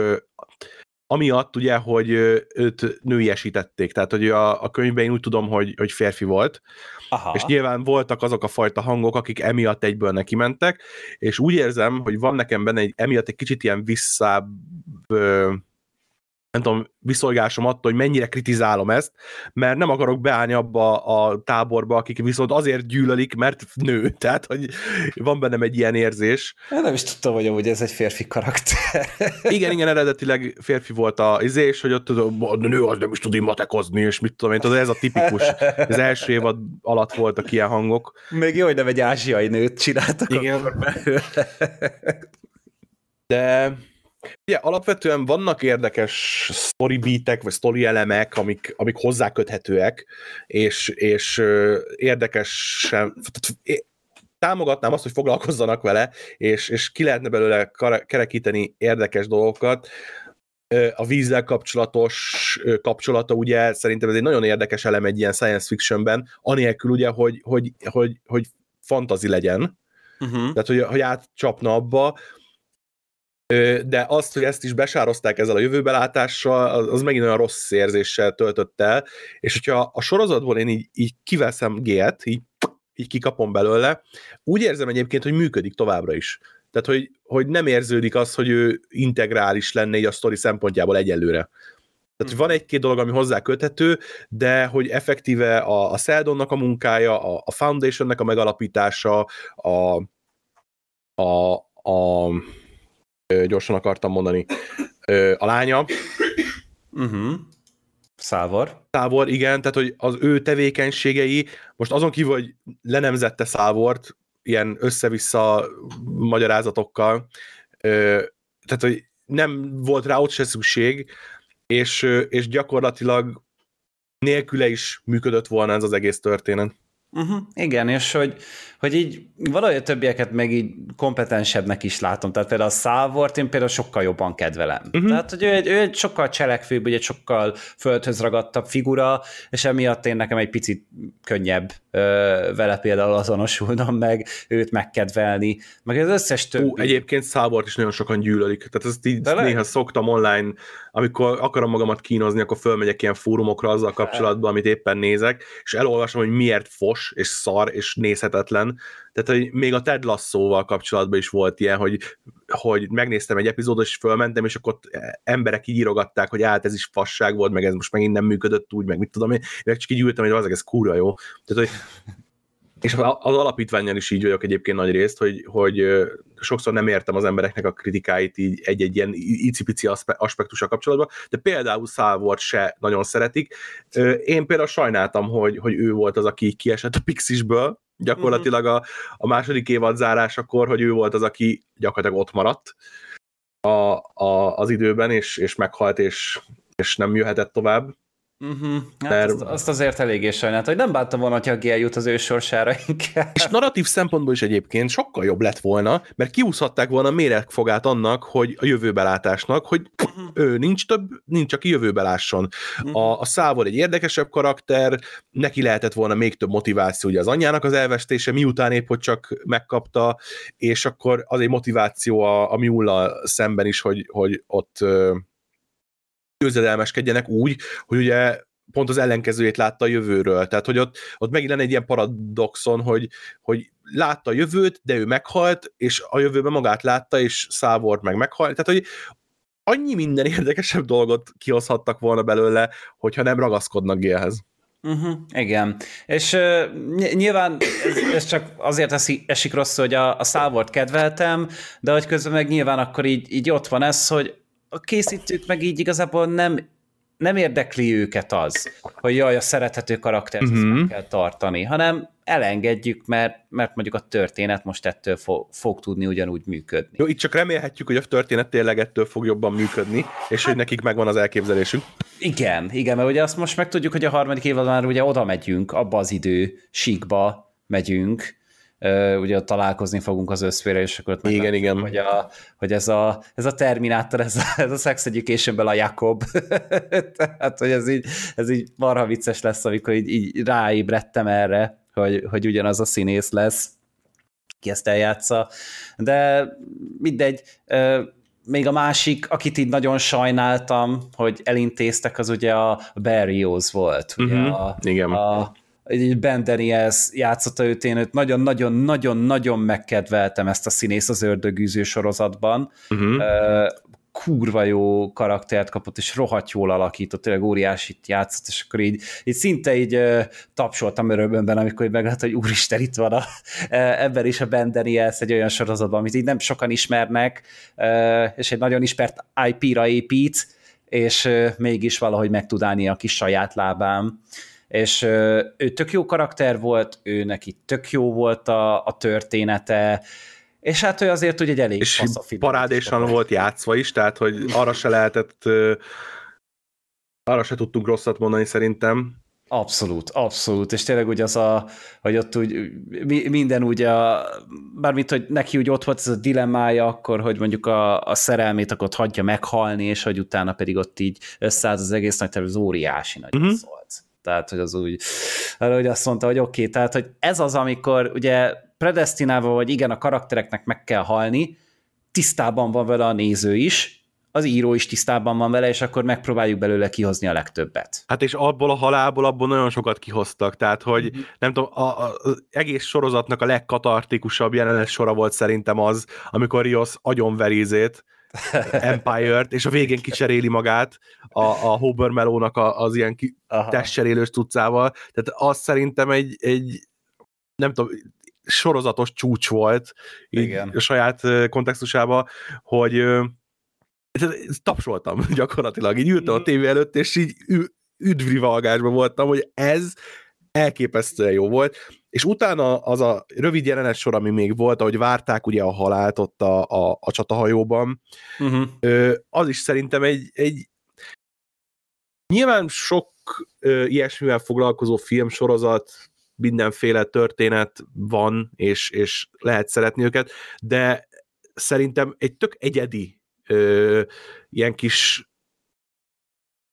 amiatt ugye, hogy őt nőiesítették, tehát hogy a, a könyvben én úgy tudom, hogy, hogy férfi volt, Aha. és nyilván voltak azok a fajta hangok, akik emiatt egyből neki mentek, és úgy érzem, hogy van nekem benne egy, emiatt egy kicsit ilyen visszább nem tudom, viszolgásom attól, hogy mennyire kritizálom ezt, mert nem akarok beállni abba a táborba, akik viszont azért gyűlölik, mert nő. Tehát, hogy van bennem egy ilyen érzés. Én nem is tudtam, hogy amúgy ez egy férfi karakter. igen, igen, eredetileg férfi volt a izé, és hogy ott a nő az nem is tud immatekozni, és mit tudom én, tudod, ez a tipikus. Az első évad alatt voltak ilyen hangok. Még jó, hogy nem egy ázsiai nőt csináltak. Igen. De Ugye, alapvetően vannak érdekes story beatek, vagy story elemek, amik, amik hozzáköthetőek, és, és érdekesen, támogatnám azt, hogy foglalkozzanak vele, és, és ki lehetne belőle kerekíteni érdekes dolgokat. A vízzel kapcsolatos kapcsolata, ugye szerintem ez egy nagyon érdekes elem egy ilyen science fictionben, anélkül ugye, hogy, hogy, hogy, hogy fantazi legyen, uh-huh. tehát hogy, hogy átcsapna abba, de azt, hogy ezt is besározták ezzel a jövőbelátással, az megint olyan rossz érzéssel töltött el, és hogyha a sorozatból én így, így kiveszem G-et, így, így kikapom belőle, úgy érzem egyébként, hogy működik továbbra is. Tehát, hogy, hogy nem érződik az, hogy ő integrális lenne így a sztori szempontjából egyelőre. Tehát, hogy van egy-két dolog, ami hozzá köthető, de hogy effektíve a, a Seldonnak a munkája, a, a Foundationnek a megalapítása, a, a, a gyorsan akartam mondani. A lánya. Uh-huh. Szávor. Szávor, igen, tehát hogy az ő tevékenységei, most azon kívül, hogy lenemzette Szávort, ilyen össze-vissza magyarázatokkal, tehát hogy nem volt rá ott se szükség, és, és gyakorlatilag nélküle is működött volna ez az egész történet. Uh-huh. Igen, és hogy, hogy így valahogy a többieket meg így kompetensebbnek is látom. Tehát például a Szávort én például sokkal jobban kedvelem. Uh-huh. Tehát, hogy ő egy, ő egy sokkal cselekvőbb, egy sokkal földhöz ragadtabb figura, és emiatt én nekem egy picit könnyebb ö, vele például azonosulnom, meg őt megkedvelni, meg az összes többi. Ú, egyébként Szávort is nagyon sokan gyűlölik. Tehát ezt így De néha le? szoktam online, amikor akarom magamat kínozni, akkor fölmegyek ilyen fórumokra azzal kapcsolatban, amit éppen nézek, és elolvasom, hogy miért fos, és szar, és nézhetetlen. Tehát, hogy még a Ted Lasso-val kapcsolatban is volt ilyen, hogy, hogy megnéztem egy epizódot, és fölmentem, és akkor emberek így írogatták, hogy hát ez is fasság volt, meg ez most megint nem működött úgy, meg mit tudom én, meg csak így ültem, hogy az ez kúra jó. Tehát, hogy És az alapítványjal is így vagyok egyébként nagy részt, hogy, hogy sokszor nem értem az embereknek a kritikáit így egy-egy ilyen icipici aspektusa kapcsolatban, de például Szálvort se nagyon szeretik. Én például sajnáltam, hogy, hogy ő volt az, aki kiesett a Pixisből, gyakorlatilag a, a második évad zárásakor, hogy ő volt az, aki gyakorlatilag ott maradt a, a, az időben, és, és meghalt, és, és nem jöhetett tovább. Uh-huh. Hát Mert... azt, azt azért eléggé sajnált, hogy nem bántam volna, hogyha Gia jut az ő sorsára inkább. És narratív szempontból is egyébként sokkal jobb lett volna, mert kiúszhatták volna méregfogát annak, hogy a jövőbelátásnak, hogy uh-huh. ő nincs több, nincs, aki jövőbelásson. Uh-huh. A, a Szávor egy érdekesebb karakter, neki lehetett volna még több motiváció, ugye az anyjának az elvesztése, miután épp, hogy csak megkapta, és akkor az egy motiváció a, a Miulla szemben is, hogy, hogy ott győzedelmeskedjenek úgy, hogy ugye pont az ellenkezőjét látta a jövőről. Tehát, hogy ott, ott megint lenne egy ilyen paradoxon, hogy, hogy látta a jövőt, de ő meghalt, és a jövőben magát látta, és Szávort meg meghalt. Tehát, hogy annyi minden érdekesebb dolgot kihozhattak volna belőle, hogyha nem ragaszkodnak Gélhez. Uh-huh, igen, és uh, nyilván ez, ez csak azért esik, esik rossz, hogy a, a Szávort kedveltem, de hogy közben meg nyilván akkor így, így ott van ez, hogy a készítők meg így igazából nem, nem érdekli őket az, hogy jaj, a szerethető karaktert uh-huh. meg kell tartani, hanem elengedjük, mert, mert mondjuk a történet most ettől fog, fog tudni ugyanúgy működni. Jó, itt csak remélhetjük, hogy a történet tényleg ettől fog jobban működni, és hogy nekik megvan az elképzelésük. Igen, igen, mert ugye azt most megtudjuk, hogy a harmadik évadban már ugye oda megyünk, abba az idő, síkba megyünk, ugye találkozni fogunk az összfére, és akkor ott igen, igen. Hogy, a, hogy ez, a, ez a Terminátor, ez a, ez a Sex education a Jakob. Tehát, hogy ez így, ez így marha vicces lesz, amikor így, így ráébredtem erre, hogy, hogy ugyanaz a színész lesz, ki ezt eljátsza. De mindegy, még a másik, akit így nagyon sajnáltam, hogy elintéztek, az ugye a Barrios volt. Ugye uh-huh. a, Igen. A, Ben Daniels játszotta őt, én őt nagyon-nagyon-nagyon-nagyon megkedveltem ezt a színész az ördögűző sorozatban. Uh-huh. Kurva jó karaktert kapott, és rohadt jól alakított, tényleg óriásit játszott, és akkor így, így szinte így uh, tapsoltam örömömben, amikor így meglát, hogy úristen, itt van a, ebben is a Ben Daniels egy olyan sorozatban, amit így nem sokan ismernek, és egy nagyon ismert IP-ra épít, és mégis valahogy meg tud állni a kis saját lábám és ő tök jó karakter volt, ő neki tök jó volt a, a története, és hát ő azért ugye egy elég És parádésan volt játszva is, tehát hogy arra se lehetett, arra se tudtunk rosszat mondani szerintem. Abszolút, abszolút, és tényleg úgy az a, hogy ott úgy minden úgy a, bármit, hogy neki úgy ott volt ez a dilemmája akkor, hogy mondjuk a, a szerelmét akkor ott hagyja meghalni, és hogy utána pedig ott így összeállt az egész nagy terv, az óriási nagy uh-huh. szólt. Tehát, hogy az úgy, hogy azt mondta, hogy oké, okay, tehát, hogy ez az, amikor ugye predestinálva vagy igen, a karaktereknek meg kell halni, tisztában van vele a néző is, az író is tisztában van vele, és akkor megpróbáljuk belőle kihozni a legtöbbet. Hát és abból a halálból abból nagyon sokat kihoztak, tehát hogy mm-hmm. nem tudom, a, a, az egész sorozatnak a legkatartikusabb jelenet sora volt szerintem az, amikor Rios agyonverízét, Empire-t, és a végén kicseréli magát a, a Hober Melónak az ilyen ki, testcserélős tudcával. Tehát az szerintem egy, egy nem tudom, sorozatos csúcs volt Igen. a saját kontextusában, hogy tapsoltam gyakorlatilag, így ültem a mhm. tévé előtt, és így üdvrivalgásban voltam, hogy ez elképesztően jó volt, és utána az a rövid jelenet sor, ami még volt, ahogy várták ugye a halált ott a, a, a csatahajóban, uh-huh. az is szerintem egy, egy nyilván sok ö, ilyesmivel foglalkozó filmsorozat, mindenféle történet van, és, és lehet szeretni őket, de szerintem egy tök egyedi ö, ilyen kis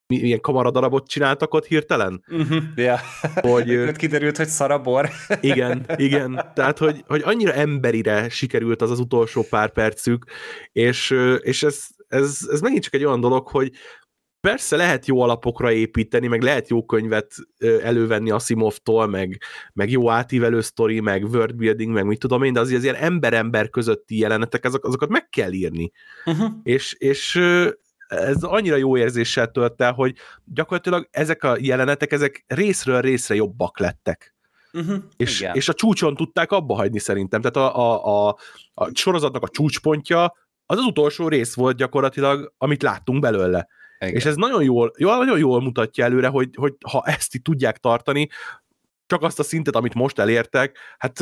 ilyen kamaradarabot csináltak ott hirtelen. Uh-huh, yeah. Hogy, kiderült, hogy szarabor. igen, igen. Tehát, hogy, hogy annyira emberire sikerült az az utolsó pár percük, és, és ez, ez, ez megint csak egy olyan dolog, hogy persze lehet jó alapokra építeni, meg lehet jó könyvet elővenni Asimovtól, meg, meg jó átívelő sztori, meg worldbuilding, meg mit tudom én, de azért az ilyen ember-ember közötti jelenetek, azok, azokat meg kell írni. Uh-huh. És, és ez annyira jó érzéssel tölt el, hogy gyakorlatilag ezek a jelenetek, ezek részről részre jobbak lettek. uh-huh, és, és a csúcson tudták abba hagyni szerintem. Tehát a, a, a, a sorozatnak a csúcspontja az az utolsó rész volt gyakorlatilag, amit láttunk belőle. Igen. És ez nagyon jól, jól, nagyon jól mutatja előre, hogy, hogy ha ezt itt tudják tartani, csak azt a szintet, amit most elértek, hát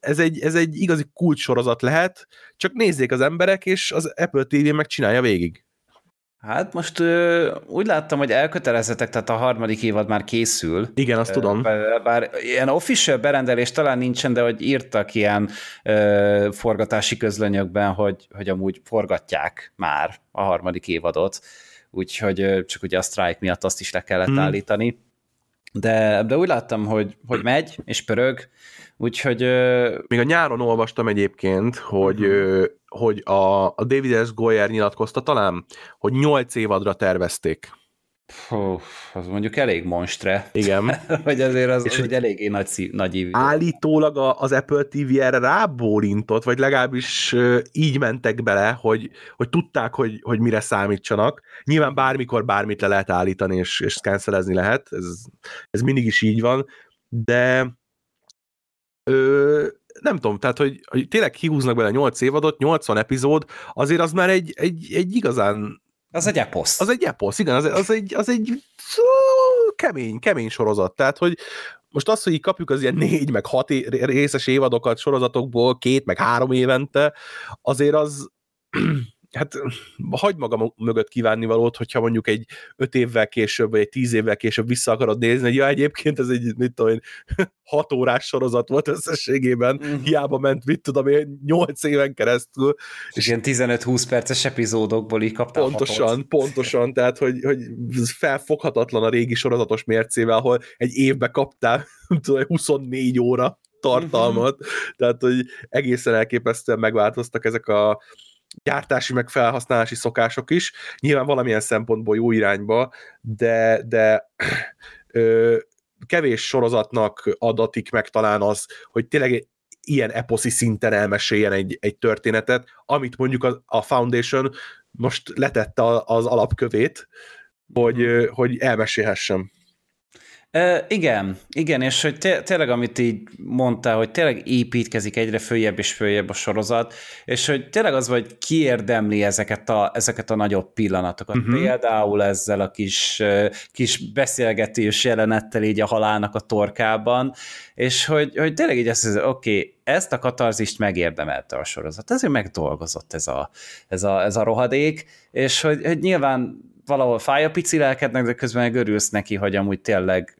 ez egy, ez egy igazi kulcssorozat lehet, csak nézzék az emberek, és az Apple TV megcsinálja végig. Hát most ö, úgy láttam, hogy elkötelezettek, tehát a harmadik évad már készül. Igen, azt tudom. Bár, bár ilyen official berendelés talán nincsen, de hogy írtak ilyen ö, forgatási közlönyökben, hogy, hogy amúgy forgatják már a harmadik évadot, úgyhogy csak ugye a strike miatt azt is le kellett hmm. állítani. De, de úgy láttam, hogy, hogy megy, és pörög, úgyhogy... Még a nyáron olvastam egyébként, hogy, uh-huh. hogy a, a David S. Goyer nyilatkozta talán, hogy nyolc évadra tervezték. Hú, az mondjuk elég monstre. Igen. hogy azért az, és az egy eléggé nagy, szív, nagy ívű. Állítólag az Apple TV erre rábólintott, vagy legalábbis így mentek bele, hogy, hogy tudták, hogy, hogy mire számítsanak. Nyilván bármikor bármit le lehet állítani, és, és cancelezni lehet, ez, ez mindig is így van, de ö, nem tudom, tehát, hogy, hogy tényleg kihúznak bele 8 évadot, 80 epizód, azért az már egy, egy, egy igazán az egy eposz. Az egy eposz, igen, az, az egy, az egy kemény, kemény sorozat. Tehát, hogy most az, hogy így kapjuk az ilyen négy, meg hat részes évadokat sorozatokból, két, meg három évente, azért az hát hagyd magam mögött kívánni valót, hogyha mondjuk egy öt évvel később, vagy egy tíz évvel később vissza akarod nézni, hogy ja, egyébként ez egy, mit tudom én, hat órás sorozat volt összességében, mm. hiába ment, mit tudom én, nyolc éven keresztül. És, és ilyen 15-20 perces epizódokból így kaptál Pontosan, hatot. pontosan, tehát, hogy, hogy felfoghatatlan a régi sorozatos mércével, ahol egy évbe kaptál, tudom, 24 óra tartalmat, mm-hmm. tehát, hogy egészen elképesztően megváltoztak ezek a gyártási meg felhasználási szokások is, nyilván valamilyen szempontból jó irányba, de, de ö, kevés sorozatnak adatik meg talán az, hogy tényleg ilyen eposzi szinten elmeséljen egy, egy történetet, amit mondjuk a, a Foundation most letette az alapkövét, hogy, hogy elmesélhessem. E, igen, igen, és hogy té- tényleg, amit így mondtál, hogy tényleg építkezik egyre följebb és följebb a sorozat, és hogy tényleg az, hogy kiérdemli ezeket a, ezeket a nagyobb pillanatokat. Uh-huh. Például ezzel a kis, kis beszélgetős jelenettel így a halálnak a torkában, és hogy, hogy tényleg így azt oké, okay, ezt a katarzist megérdemelte a sorozat, ezért megdolgozott ez a, ez a, ez a rohadék, és hogy, hogy nyilván valahol fáj a pici lelkednek, de közben örülsz neki, hogy amúgy tényleg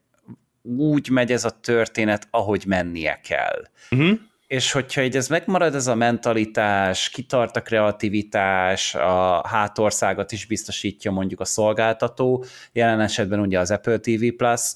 úgy megy ez a történet, ahogy mennie kell. Uh-huh. És hogyha így ez megmarad, ez a mentalitás, kitart a kreativitás, a hátországot is biztosítja mondjuk a szolgáltató, jelen esetben ugye az Apple TV Plus,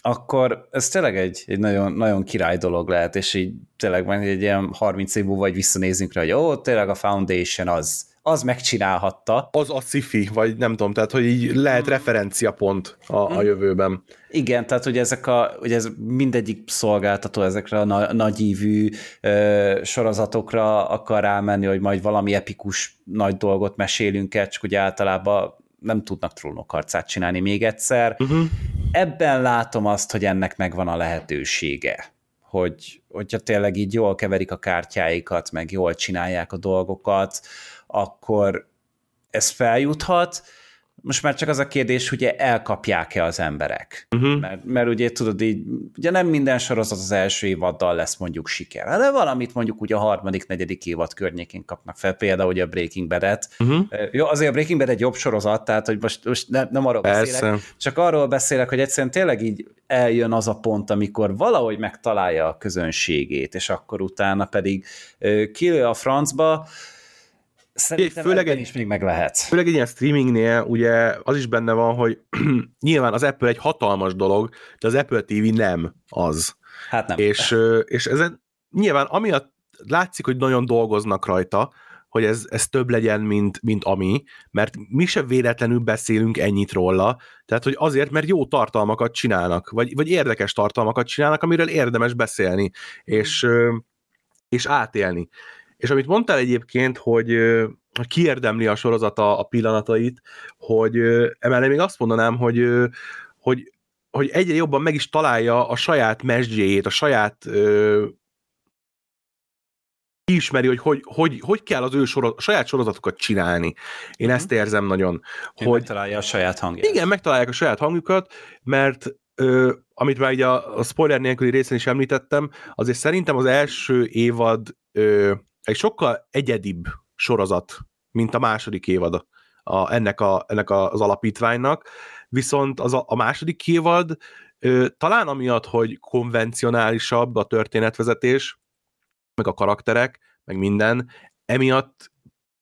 akkor ez tényleg egy, egy nagyon, nagyon király dolog lehet, és így tényleg majd egy ilyen 30 év múlva vagy visszanézünk rá, hogy ó, tényleg a Foundation az, az megcsinálhatta. Az a sci vagy nem tudom, tehát hogy így lehet referenciapont a, a mm. jövőben. Igen, tehát hogy ezek a, hogy ez mindegyik szolgáltató ezekre a na- nagyívű ö, sorozatokra akar rámenni, hogy majd valami epikus nagy dolgot mesélünk el, csak ugye általában nem tudnak trónokarcát csinálni még egyszer. Uh-huh. Ebben látom azt, hogy ennek megvan a lehetősége hogy, hogyha tényleg így jól keverik a kártyáikat, meg jól csinálják a dolgokat, akkor ez feljuthat, most már csak az a kérdés, hogy elkapják-e az emberek. Uh-huh. Mert, mert ugye tudod így, ugye nem minden sorozat az első évaddal lesz mondjuk siker, de valamit mondjuk ugye a harmadik, negyedik évad környékén kapnak fel, például ugye a Breaking Bad-et. Uh-huh. Jó, azért a Breaking Bad egy jobb sorozat, tehát hogy most, most ne, nem arról Persze. beszélek, csak arról beszélek, hogy egyszerűen tényleg így eljön az a pont, amikor valahogy megtalálja a közönségét, és akkor utána pedig kilő a francba, Szerintem főleg egy, is még meg lehet. Főleg egy ilyen streamingnél ugye az is benne van, hogy nyilván az Apple egy hatalmas dolog, de az Apple TV nem az. Hát nem. És, és ezen nyilván amiatt látszik, hogy nagyon dolgoznak rajta, hogy ez, ez több legyen, mint, mint ami, mert mi se véletlenül beszélünk ennyit róla, tehát hogy azért, mert jó tartalmakat csinálnak, vagy, vagy érdekes tartalmakat csinálnak, amiről érdemes beszélni, és, és átélni. És amit mondtál egyébként, hogy, kiérdemli a sorozata a pillanatait, hogy emellé még azt mondanám, hogy, hogy hogy egyre jobban meg is találja a saját mesdjéjét, a saját ö, kiismeri, hogy hogy, hogy hogy kell az ő sorot, a saját sorozatokat csinálni. Én uh-huh. ezt érzem nagyon. Hogy, hogy megtalálja a saját hangját. Igen, megtalálják a saját hangjukat, mert ö, amit már ugye a, a spoiler nélküli részén is említettem, azért szerintem az első évad ö, egy sokkal egyedibb sorozat, mint a második évad a, ennek, a, ennek az alapítványnak, viszont az a, a második évad ö, talán amiatt, hogy konvencionálisabb a történetvezetés, meg a karakterek, meg minden, emiatt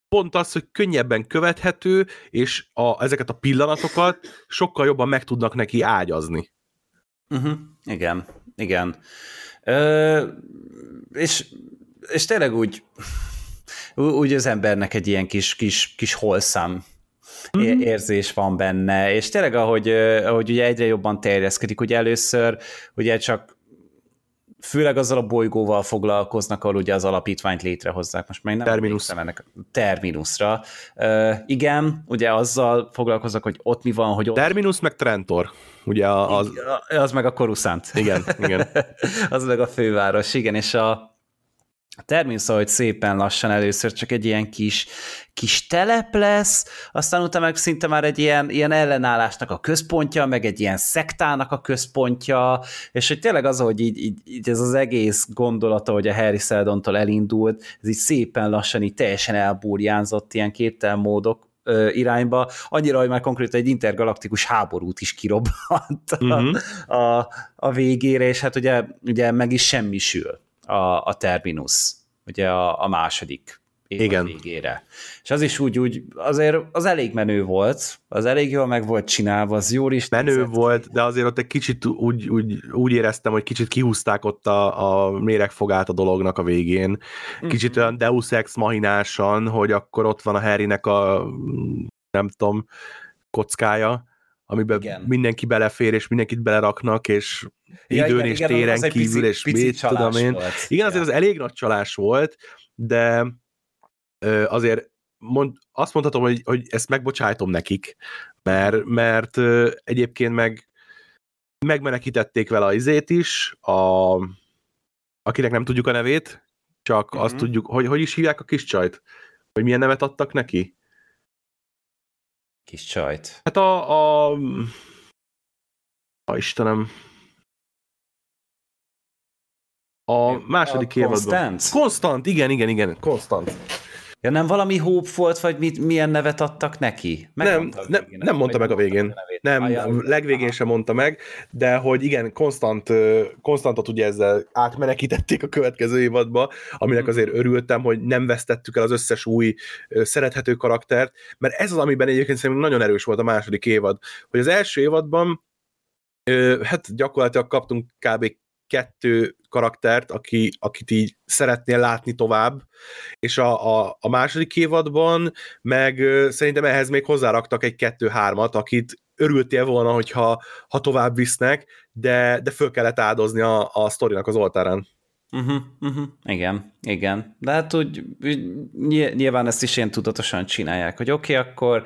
pont az, hogy könnyebben követhető, és a, ezeket a pillanatokat sokkal jobban meg tudnak neki ágyazni. Uh-huh. Igen, igen. Ö, és, és tényleg úgy, úgy az embernek egy ilyen kis, kis, kis holszám mm-hmm. érzés van benne, és tényleg ahogy, ahogy ugye egyre jobban terjeszkedik, ugye először ugye csak főleg azzal a bolygóval foglalkoznak, ahol ugye az alapítványt létrehozzák. Most meg nem Terminus. ennek Terminusra. Uh, igen, ugye azzal foglalkoznak, hogy ott mi van, hogy ott... Terminus meg Trentor. Ugye az... Az meg a Coruscant. Igen, igen. az meg a főváros, igen, és a, a terminus, hogy szépen lassan először csak egy ilyen kis, kis telep lesz, aztán utána meg szinte már egy ilyen, ilyen ellenállásnak a központja, meg egy ilyen szektának a központja, és hogy tényleg az, hogy így, így, így ez az egész gondolata, hogy a Harry Seldontól elindult, ez így szépen lassan így teljesen elbúrjánzott ilyen képtelen módok, irányba, annyira, hogy már konkrétan egy intergalaktikus háborút is kirobbant a, uh-huh. a, a végére, és hát ugye, ugye meg is semmisül a, a Terminus, ugye a, a második Igen. végére. És az is úgy, úgy, azért az elég menő volt, az elég jól meg volt csinálva, az jól is Menő volt, de azért ott egy kicsit úgy, úgy, úgy éreztem, hogy kicsit kihúzták ott a, a méregfogát a dolognak a végén. Kicsit mm-hmm. olyan deus ex mahinásan, hogy akkor ott van a Harrynek a nem tudom, kockája, amiben igen. mindenki belefér, és mindenkit beleraknak, és ja, időn igen, és igen, téren kívül, pici, és pici mit tudom én. Volt. Igen, azért az elég nagy csalás volt, de ö, azért mond, azt mondhatom, hogy, hogy ezt megbocsájtom nekik, mert, mert ö, egyébként meg megmenekítették vele a izét is, a, akinek nem tudjuk a nevét, csak uh-huh. azt tudjuk, hogy hogy is hívják a kis csajt? Hogy milyen nevet adtak neki? Kis csajt. Hát a, a, a Istenem, a második évadban. Konstant? Konstant, igen, igen, igen, Konstant. Ja, nem valami Hope volt, vagy mit, milyen nevet adtak neki? Meg nem, nem, végén, nem mondta meg a végén. Nem, a legvégén sem mondta meg, de hogy igen, Konstant, Konstantot ugye ezzel átmenekítették a következő évadba, aminek mhm. azért örültem, hogy nem vesztettük el az összes új szerethető karaktert, mert ez az, amiben egyébként szerintem nagyon erős volt a második évad, hogy az első évadban hát gyakorlatilag kaptunk kb kettő karaktert, aki, akit így szeretnél látni tovább, és a, a, a második évadban meg szerintem ehhez még hozzáraktak egy kettő-hármat, akit örültél volna, hogyha ha tovább visznek, de, de föl kellett áldozni a, a sztorinak az oltárán. Uh-huh, uh-huh. Igen, igen. De hát úgy nyilván ezt is ilyen tudatosan csinálják, hogy oké, okay, akkor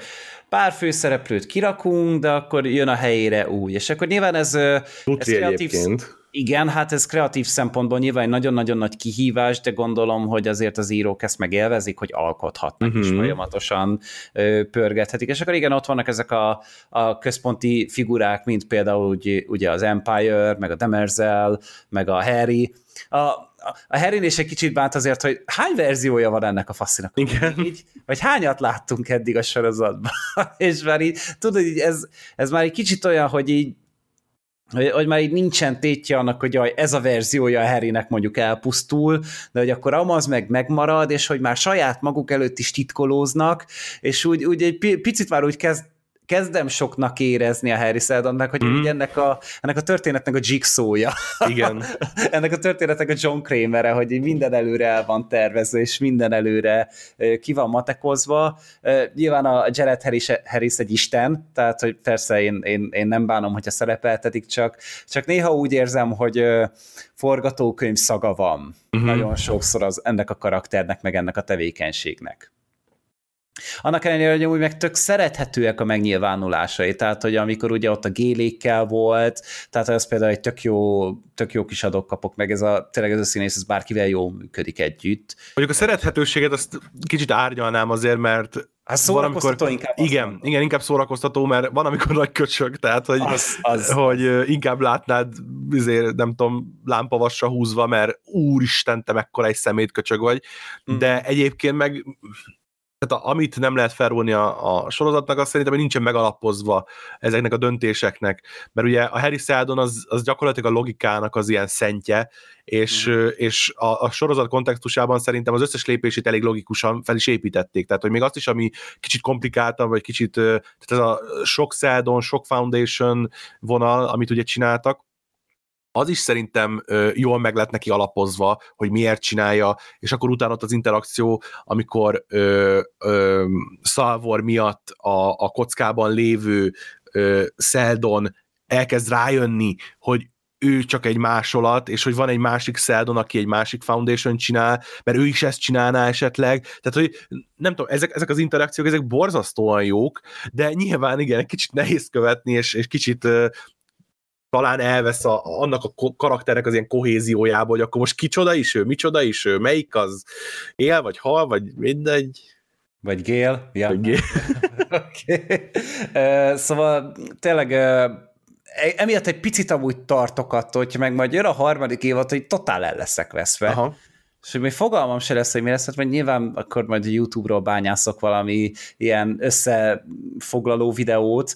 pár főszereplőt kirakunk, de akkor jön a helyére új. És akkor nyilván ez, ez kreatív, egyébként. Igen, hát ez kreatív szempontból nyilván nagyon-nagyon nagy kihívás, de gondolom, hogy azért az írók ezt megélvezik, hogy alkothatnak uh-huh. és mhm. folyamatosan pörgethetik. És akkor igen, ott vannak ezek a, a központi figurák, mint például ugye, ugye az Empire, meg a Demerzel, meg a Harry. A, a Harry is egy kicsit bánt azért, hogy hány verziója van ennek a faszinak? Igen. Így, vagy hányat láttunk eddig a sorozatban? és már így, tudod, így ez, ez már egy kicsit olyan, hogy így hogy, hogy már így nincsen tétje annak, hogy jaj, ez a verziója a Harrynek mondjuk elpusztul, de hogy akkor Amaz meg megmarad, és hogy már saját maguk előtt is titkolóznak, és úgy, úgy egy picit már úgy kezd kezdem soknak érezni a Harry Seldonnak, hogy mm. ennek, a, ennek a történetnek a jigsaw-ja. Igen. ennek a történetnek a John Kramer-e, hogy minden előre el van tervezve, és minden előre ki van matekozva. Nyilván a Jared Harris, Harris egy isten, tehát hogy persze én, én, én nem bánom, hogyha szerepeltetik, csak, csak néha úgy érzem, hogy forgatókönyv szaga van. Uh-huh. Nagyon sokszor az ennek a karakternek, meg ennek a tevékenységnek. Annak ellenére, hogy úgy meg tök szerethetőek a megnyilvánulásai, tehát hogy amikor ugye ott a gélékkel volt, tehát ez például egy tök jó, tök jó kis adok kapok meg, ez a, tényleg ez a színész, ez bárkivel jól működik együtt. Mondjuk a szerethetőséget azt kicsit árnyalnám azért, mert Hát szórakoztató amikor, inkább. Igen, igen, inkább szórakoztató, mert van, amikor nagy köcsög, tehát hogy, az, az, hogy inkább látnád, azért, nem tudom, lámpavasra húzva, mert úristen, te mekkora egy szemét köcsög vagy, mm. de egyébként meg tehát a, amit nem lehet felrólni a, a sorozatnak, azt szerintem, nincsen megalapozva ezeknek a döntéseknek, mert ugye a Harry Seldon az, az gyakorlatilag a logikának az ilyen szentje, és, mm. és a, a sorozat kontextusában szerintem az összes lépését elég logikusan fel is építették, tehát hogy még azt is, ami kicsit komplikáltabb, vagy kicsit, tehát ez a sok Seldon, sok Foundation vonal, amit ugye csináltak, az is szerintem jól meg lett neki alapozva, hogy miért csinálja, és akkor utána ott az interakció, amikor ö, ö, Salvor miatt a, a kockában lévő ö, Seldon elkezd rájönni, hogy ő csak egy másolat, és hogy van egy másik Seldon, aki egy másik Foundation csinál, mert ő is ezt csinálná esetleg. Tehát, hogy nem tudom, ezek, ezek az interakciók, ezek borzasztóan jók, de nyilván igen, kicsit nehéz követni, és, és kicsit talán elvesz a, annak a karakternek az ilyen kohéziójából, hogy akkor most kicsoda is ő, micsoda is ő, melyik az él, vagy hal, vagy mindegy. Vagy gél. Ja. Vagy gél. okay. uh, szóval tényleg uh, emiatt egy picit amúgy tartok attól, hogy meg majd jön a harmadik évad, hogy totál el leszek veszve. Aha. És hogy még fogalmam se lesz, hogy mi lesz, hát majd nyilván akkor majd a YouTube-ról bányászok valami ilyen összefoglaló videót,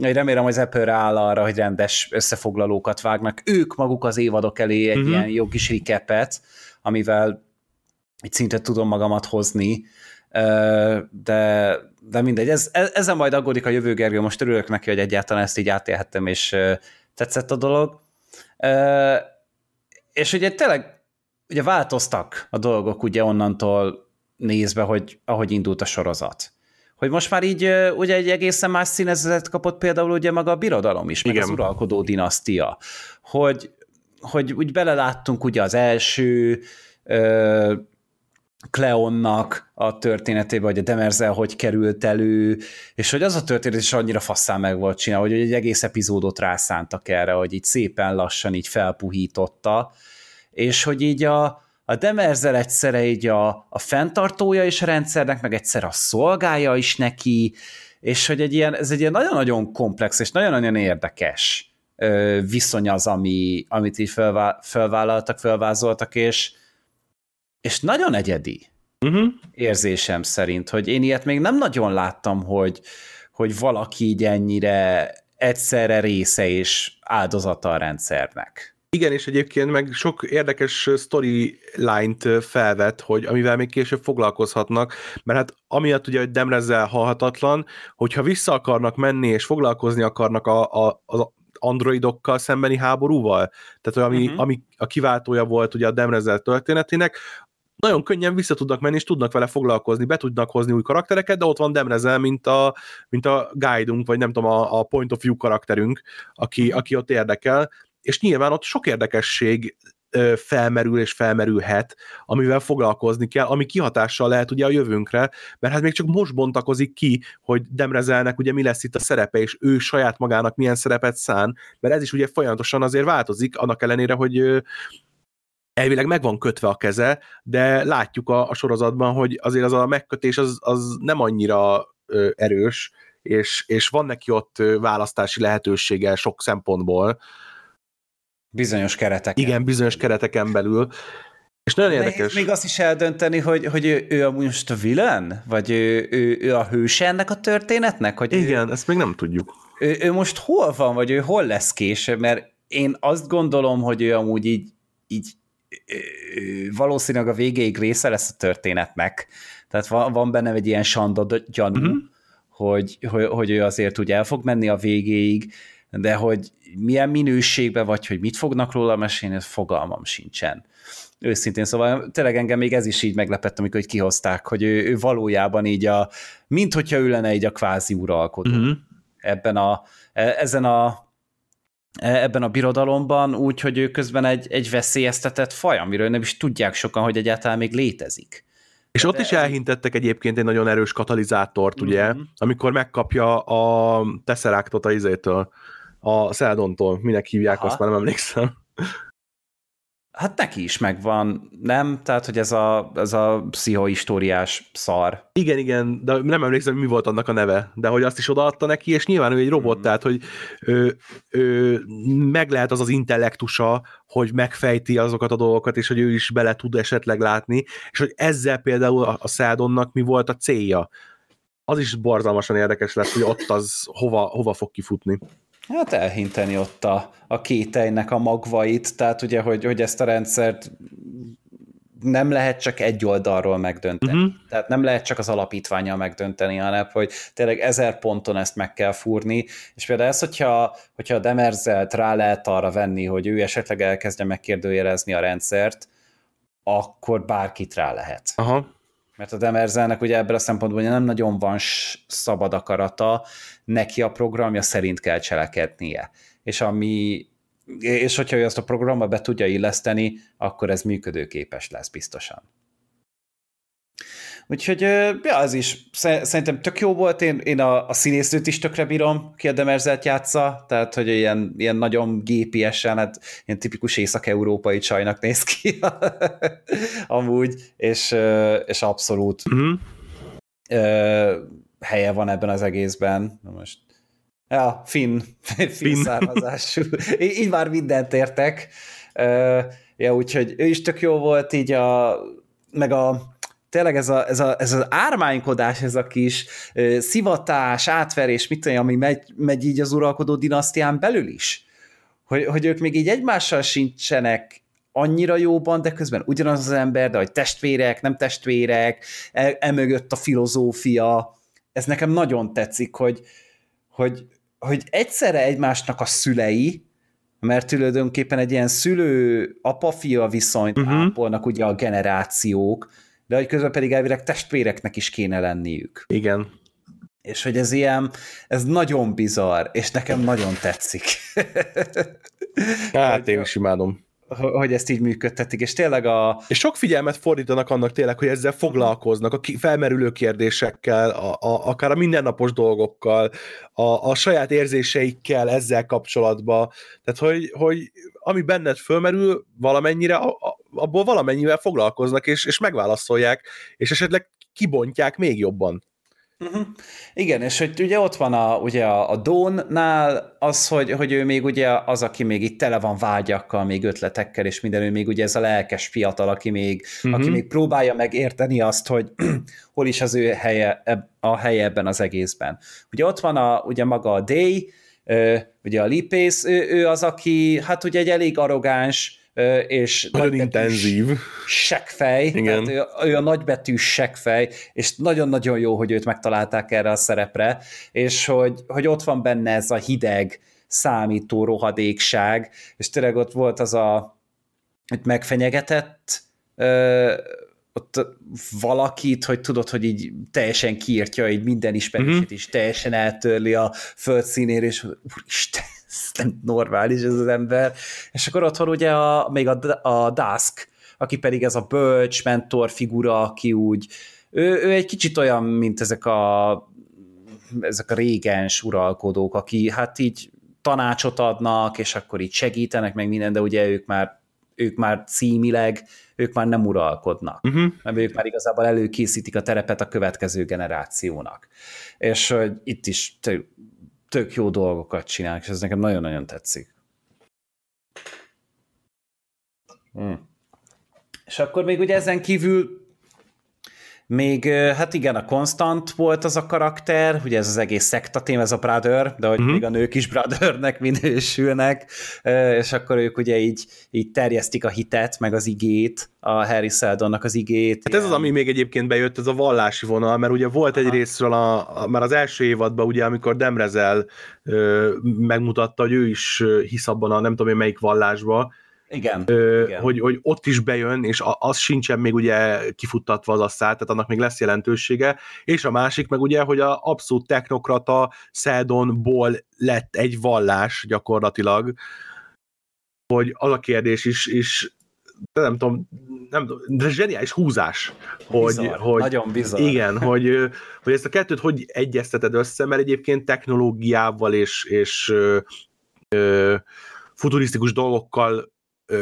remélem, hogy az Apple rááll arra, hogy rendes összefoglalókat vágnak. Ők maguk az évadok elé egy uh-huh. ilyen jó kis recapet, amivel egy szintet tudom magamat hozni, de, de mindegy. Ez, ez, ezzel majd aggódik a jövő Gergő, most örülök neki, hogy egyáltalán ezt így átélhettem, és tetszett a dolog. És ugye tényleg ugye változtak a dolgok ugye onnantól nézve, hogy ahogy indult a sorozat hogy most már így ugye egy egészen más színezetet kapott például ugye maga a birodalom is, meg Igen. az uralkodó dinasztia, hogy, hogy úgy beleláttunk ugye az első ö, Kleonnak a történetébe, hogy a Demerzel hogy került elő, és hogy az a történet is annyira faszán meg volt csinálva, hogy egy egész epizódot rászántak erre, hogy így szépen lassan így felpuhította, és hogy így a, a Demerzel egyszerre így a, a fenntartója is a rendszernek, meg egyszer a szolgája is neki, és hogy egy ilyen, ez egy ilyen nagyon-nagyon komplex és nagyon-nagyon érdekes viszony az, ami, amit így felvá, felvállaltak, felvázoltak, és, és nagyon egyedi uh-huh. érzésem szerint, hogy én ilyet még nem nagyon láttam, hogy, hogy valaki így ennyire egyszerre része és áldozata a rendszernek. Igen, és egyébként meg sok érdekes storyline-t felvet, hogy amivel még később foglalkozhatnak, mert hát amiatt ugye, hogy Demrezzel halhatatlan, hogyha vissza akarnak menni és foglalkozni akarnak a, a, az androidokkal szembeni háborúval, tehát ami, uh-huh. ami a kiváltója volt ugye a Demrezzel történetének, nagyon könnyen vissza tudnak menni, és tudnak vele foglalkozni, be tudnak hozni új karaktereket, de ott van Demrezel, mint a, mint a guide vagy nem tudom, a, a point of view karakterünk, aki, uh-huh. aki ott érdekel, és nyilván ott sok érdekesség felmerül és felmerülhet, amivel foglalkozni kell, ami kihatással lehet ugye a jövőnkre, mert hát még csak most bontakozik ki, hogy Demrezelnek ugye mi lesz itt a szerepe, és ő saját magának milyen szerepet szán, mert ez is ugye folyamatosan azért változik, annak ellenére, hogy elvileg meg van kötve a keze, de látjuk a, a sorozatban, hogy azért az a megkötés az, az nem annyira erős, és, és van neki ott választási lehetősége sok szempontból, Bizonyos keretek. Igen, bizonyos kereteken belül. És nagyon Nehéz érdekes. még azt is eldönteni, hogy, hogy ő, ő a most a villain? Vagy ő, ő, ő a hőse ennek a történetnek? Hogy Igen, ő, ezt még nem tudjuk. Ő, ő most hol van, vagy ő hol lesz később? Mert én azt gondolom, hogy ő amúgy így, így valószínűleg a végéig része lesz a történetnek. Tehát van, van benne egy ilyen sanda gyanú, uh-huh. hogy, hogy, hogy ő azért úgy el fog menni a végéig, de hogy milyen minőségben vagy, hogy mit fognak róla mesélni, ez fogalmam sincsen. Őszintén, szóval tényleg engem még ez is így meglepett, amikor kihozták, hogy ő, ő valójában így a, mint hogyha ő lenne így a kvázi uralkodó. Uh-huh. Ebben a, e, ezen a e, ebben a birodalomban, úgy, hogy ő közben egy, egy veszélyeztetett faj, amiről nem is tudják sokan, hogy egyáltalán még létezik. És ott is elhintettek egyébként egy nagyon erős katalizátort, ugye, uh-huh. amikor megkapja a Tesseractot a izétől, a Szeldontól, minek hívják, Aha. azt már nem emlékszem. Hát neki is megvan, nem? Tehát, hogy ez a, ez a pszichohistóriás szar. Igen, igen, de nem emlékszem, mi volt annak a neve, de hogy azt is odaadta neki, és nyilván ő egy robot, mm. tehát, hogy ő, ő, meg lehet az az intellektusa, hogy megfejti azokat a dolgokat, és hogy ő is bele tud esetleg látni, és hogy ezzel például a, a Szádonnak mi volt a célja. Az is borzalmasan érdekes lesz, hogy ott az hova, hova fog kifutni hát elhinteni ott a, a kételynek a magvait, tehát ugye, hogy, hogy ezt a rendszert nem lehet csak egy oldalról megdönteni. Uh-huh. Tehát nem lehet csak az alapítványjal megdönteni, hanem hogy tényleg ezer ponton ezt meg kell fúrni, és például ez, hogyha, hogyha a Demerzelt rá lehet arra venni, hogy ő esetleg elkezdje megkérdőjelezni a rendszert, akkor bárkit rá lehet. Aha mert a Demerzelnek ugye ebből a szempontból nem nagyon van szabad akarata, neki a programja szerint kell cselekednie. És ami és hogyha ő ezt a programba be tudja illeszteni, akkor ez működőképes lesz biztosan. Úgyhogy, ja, az is szerintem tök jó volt, én, én a, a színésznőt is tökre bírom, ki a Demerzelt játsza, tehát, hogy ilyen, ilyen nagyon gépiesen, hát ilyen tipikus észak-európai csajnak néz ki amúgy, és, és abszolút uh-huh. helye van ebben az egészben. Na most Ja, finn, finn, finn. származású. így már mindent értek. Ja, úgyhogy ő is tök jó volt, így a, meg a, tényleg ez, a, ez, a, ez az ármánykodás, ez a kis ö, szivatás, átverés, mit tudom, ami megy, megy így az uralkodó dinasztián belül is. Hogy, hogy ők még így egymással sincsenek annyira jóban, de közben ugyanaz az ember, de hogy testvérek, nem testvérek, e, emögött a filozófia, ez nekem nagyon tetszik, hogy, hogy, hogy egyszerre egymásnak a szülei, mert tulajdonképpen egy ilyen szülő-apa-fia viszonyt uh-huh. ápolnak ugye a generációk, de hogy közben pedig elvileg testvéreknek is kéne lenniük. Igen. És hogy ez ilyen, ez nagyon bizarr, és nekem nagyon tetszik. Hát én is imádom hogy ezt így működtetik, és tényleg a... És sok figyelmet fordítanak annak tényleg, hogy ezzel foglalkoznak, a felmerülő kérdésekkel, a, a, akár a mindennapos dolgokkal, a, a saját érzéseikkel ezzel kapcsolatban, tehát hogy, hogy ami benned fölmerül valamennyire, a, a, abból valamennyivel foglalkoznak, és, és megválaszolják, és esetleg kibontják még jobban. Uh-huh. Igen, és hogy ugye ott van a, ugye a, a Dónnál az, hogy, hogy ő még ugye az, aki még itt tele van vágyakkal, még ötletekkel, és minden, ő még ugye ez a lelkes fiatal, aki még, uh-huh. aki még próbálja megérteni azt, hogy hol is az ő helye, a helye ebben az egészben. Ugye ott van a, ugye maga a Day, ugye a Lipész, ő, ő az, aki hát ugye egy elég arrogáns, és nagyon intenzív seggfej, Igen. Tehát ő, ő a nagybetű seggfej, és nagyon-nagyon jó, hogy őt megtalálták erre a szerepre, és hogy, hogy ott van benne ez a hideg, számító rohadékság, és tényleg ott volt az a, hogy megfenyegetett ott valakit, hogy tudod, hogy így teljesen kiírtja, hogy minden ismerését uh-huh. is teljesen eltörli a földszínér, és úristen, ez nem normális ez az ember. És akkor ott van ugye a, még a, a Dusk, aki pedig ez a bölcs, mentor figura, aki úgy, ő, ő egy kicsit olyan, mint ezek a ezek a régens uralkodók, aki hát így tanácsot adnak, és akkor így segítenek, meg minden, de ugye ők már ők már címileg, ők már nem uralkodnak, uh-huh. mert ők már igazából előkészítik a terepet a következő generációnak. És hogy itt is tök jó dolgokat csinálnak, és ez nekem nagyon-nagyon tetszik. Hmm. És akkor még ugye ezen kívül még, hát igen, a Constant volt az a karakter, ugye ez az egész szektatém, ez a brother, de hogy uh-huh. még a nők is brothernek minősülnek, és akkor ők ugye így, így terjesztik a hitet, meg az igét, a Harry Seldonnak az igét. Hát ez az, ami még egyébként bejött, ez a vallási vonal, mert ugye volt egy Aha. részről a, a, már az első évadban, ugye, amikor Demrezel ö, megmutatta, hogy ő is hisz abban a nem tudom én melyik vallásba, igen, ö, igen. Hogy, hogy ott is bejön, és az sincsen még ugye kifuttatva az asszát, tehát annak még lesz jelentősége, és a másik meg ugye, hogy a abszolút technokrata Szedonból lett egy vallás gyakorlatilag, hogy az a kérdés is, is nem tudom, nem tudom, de zseniális húzás. Hogy, bizarr, hogy, nagyon bizarr. Igen, hogy, hogy ezt a kettőt hogy egyezteted össze, mert egyébként technológiával és, és ö, ö, futurisztikus dolgokkal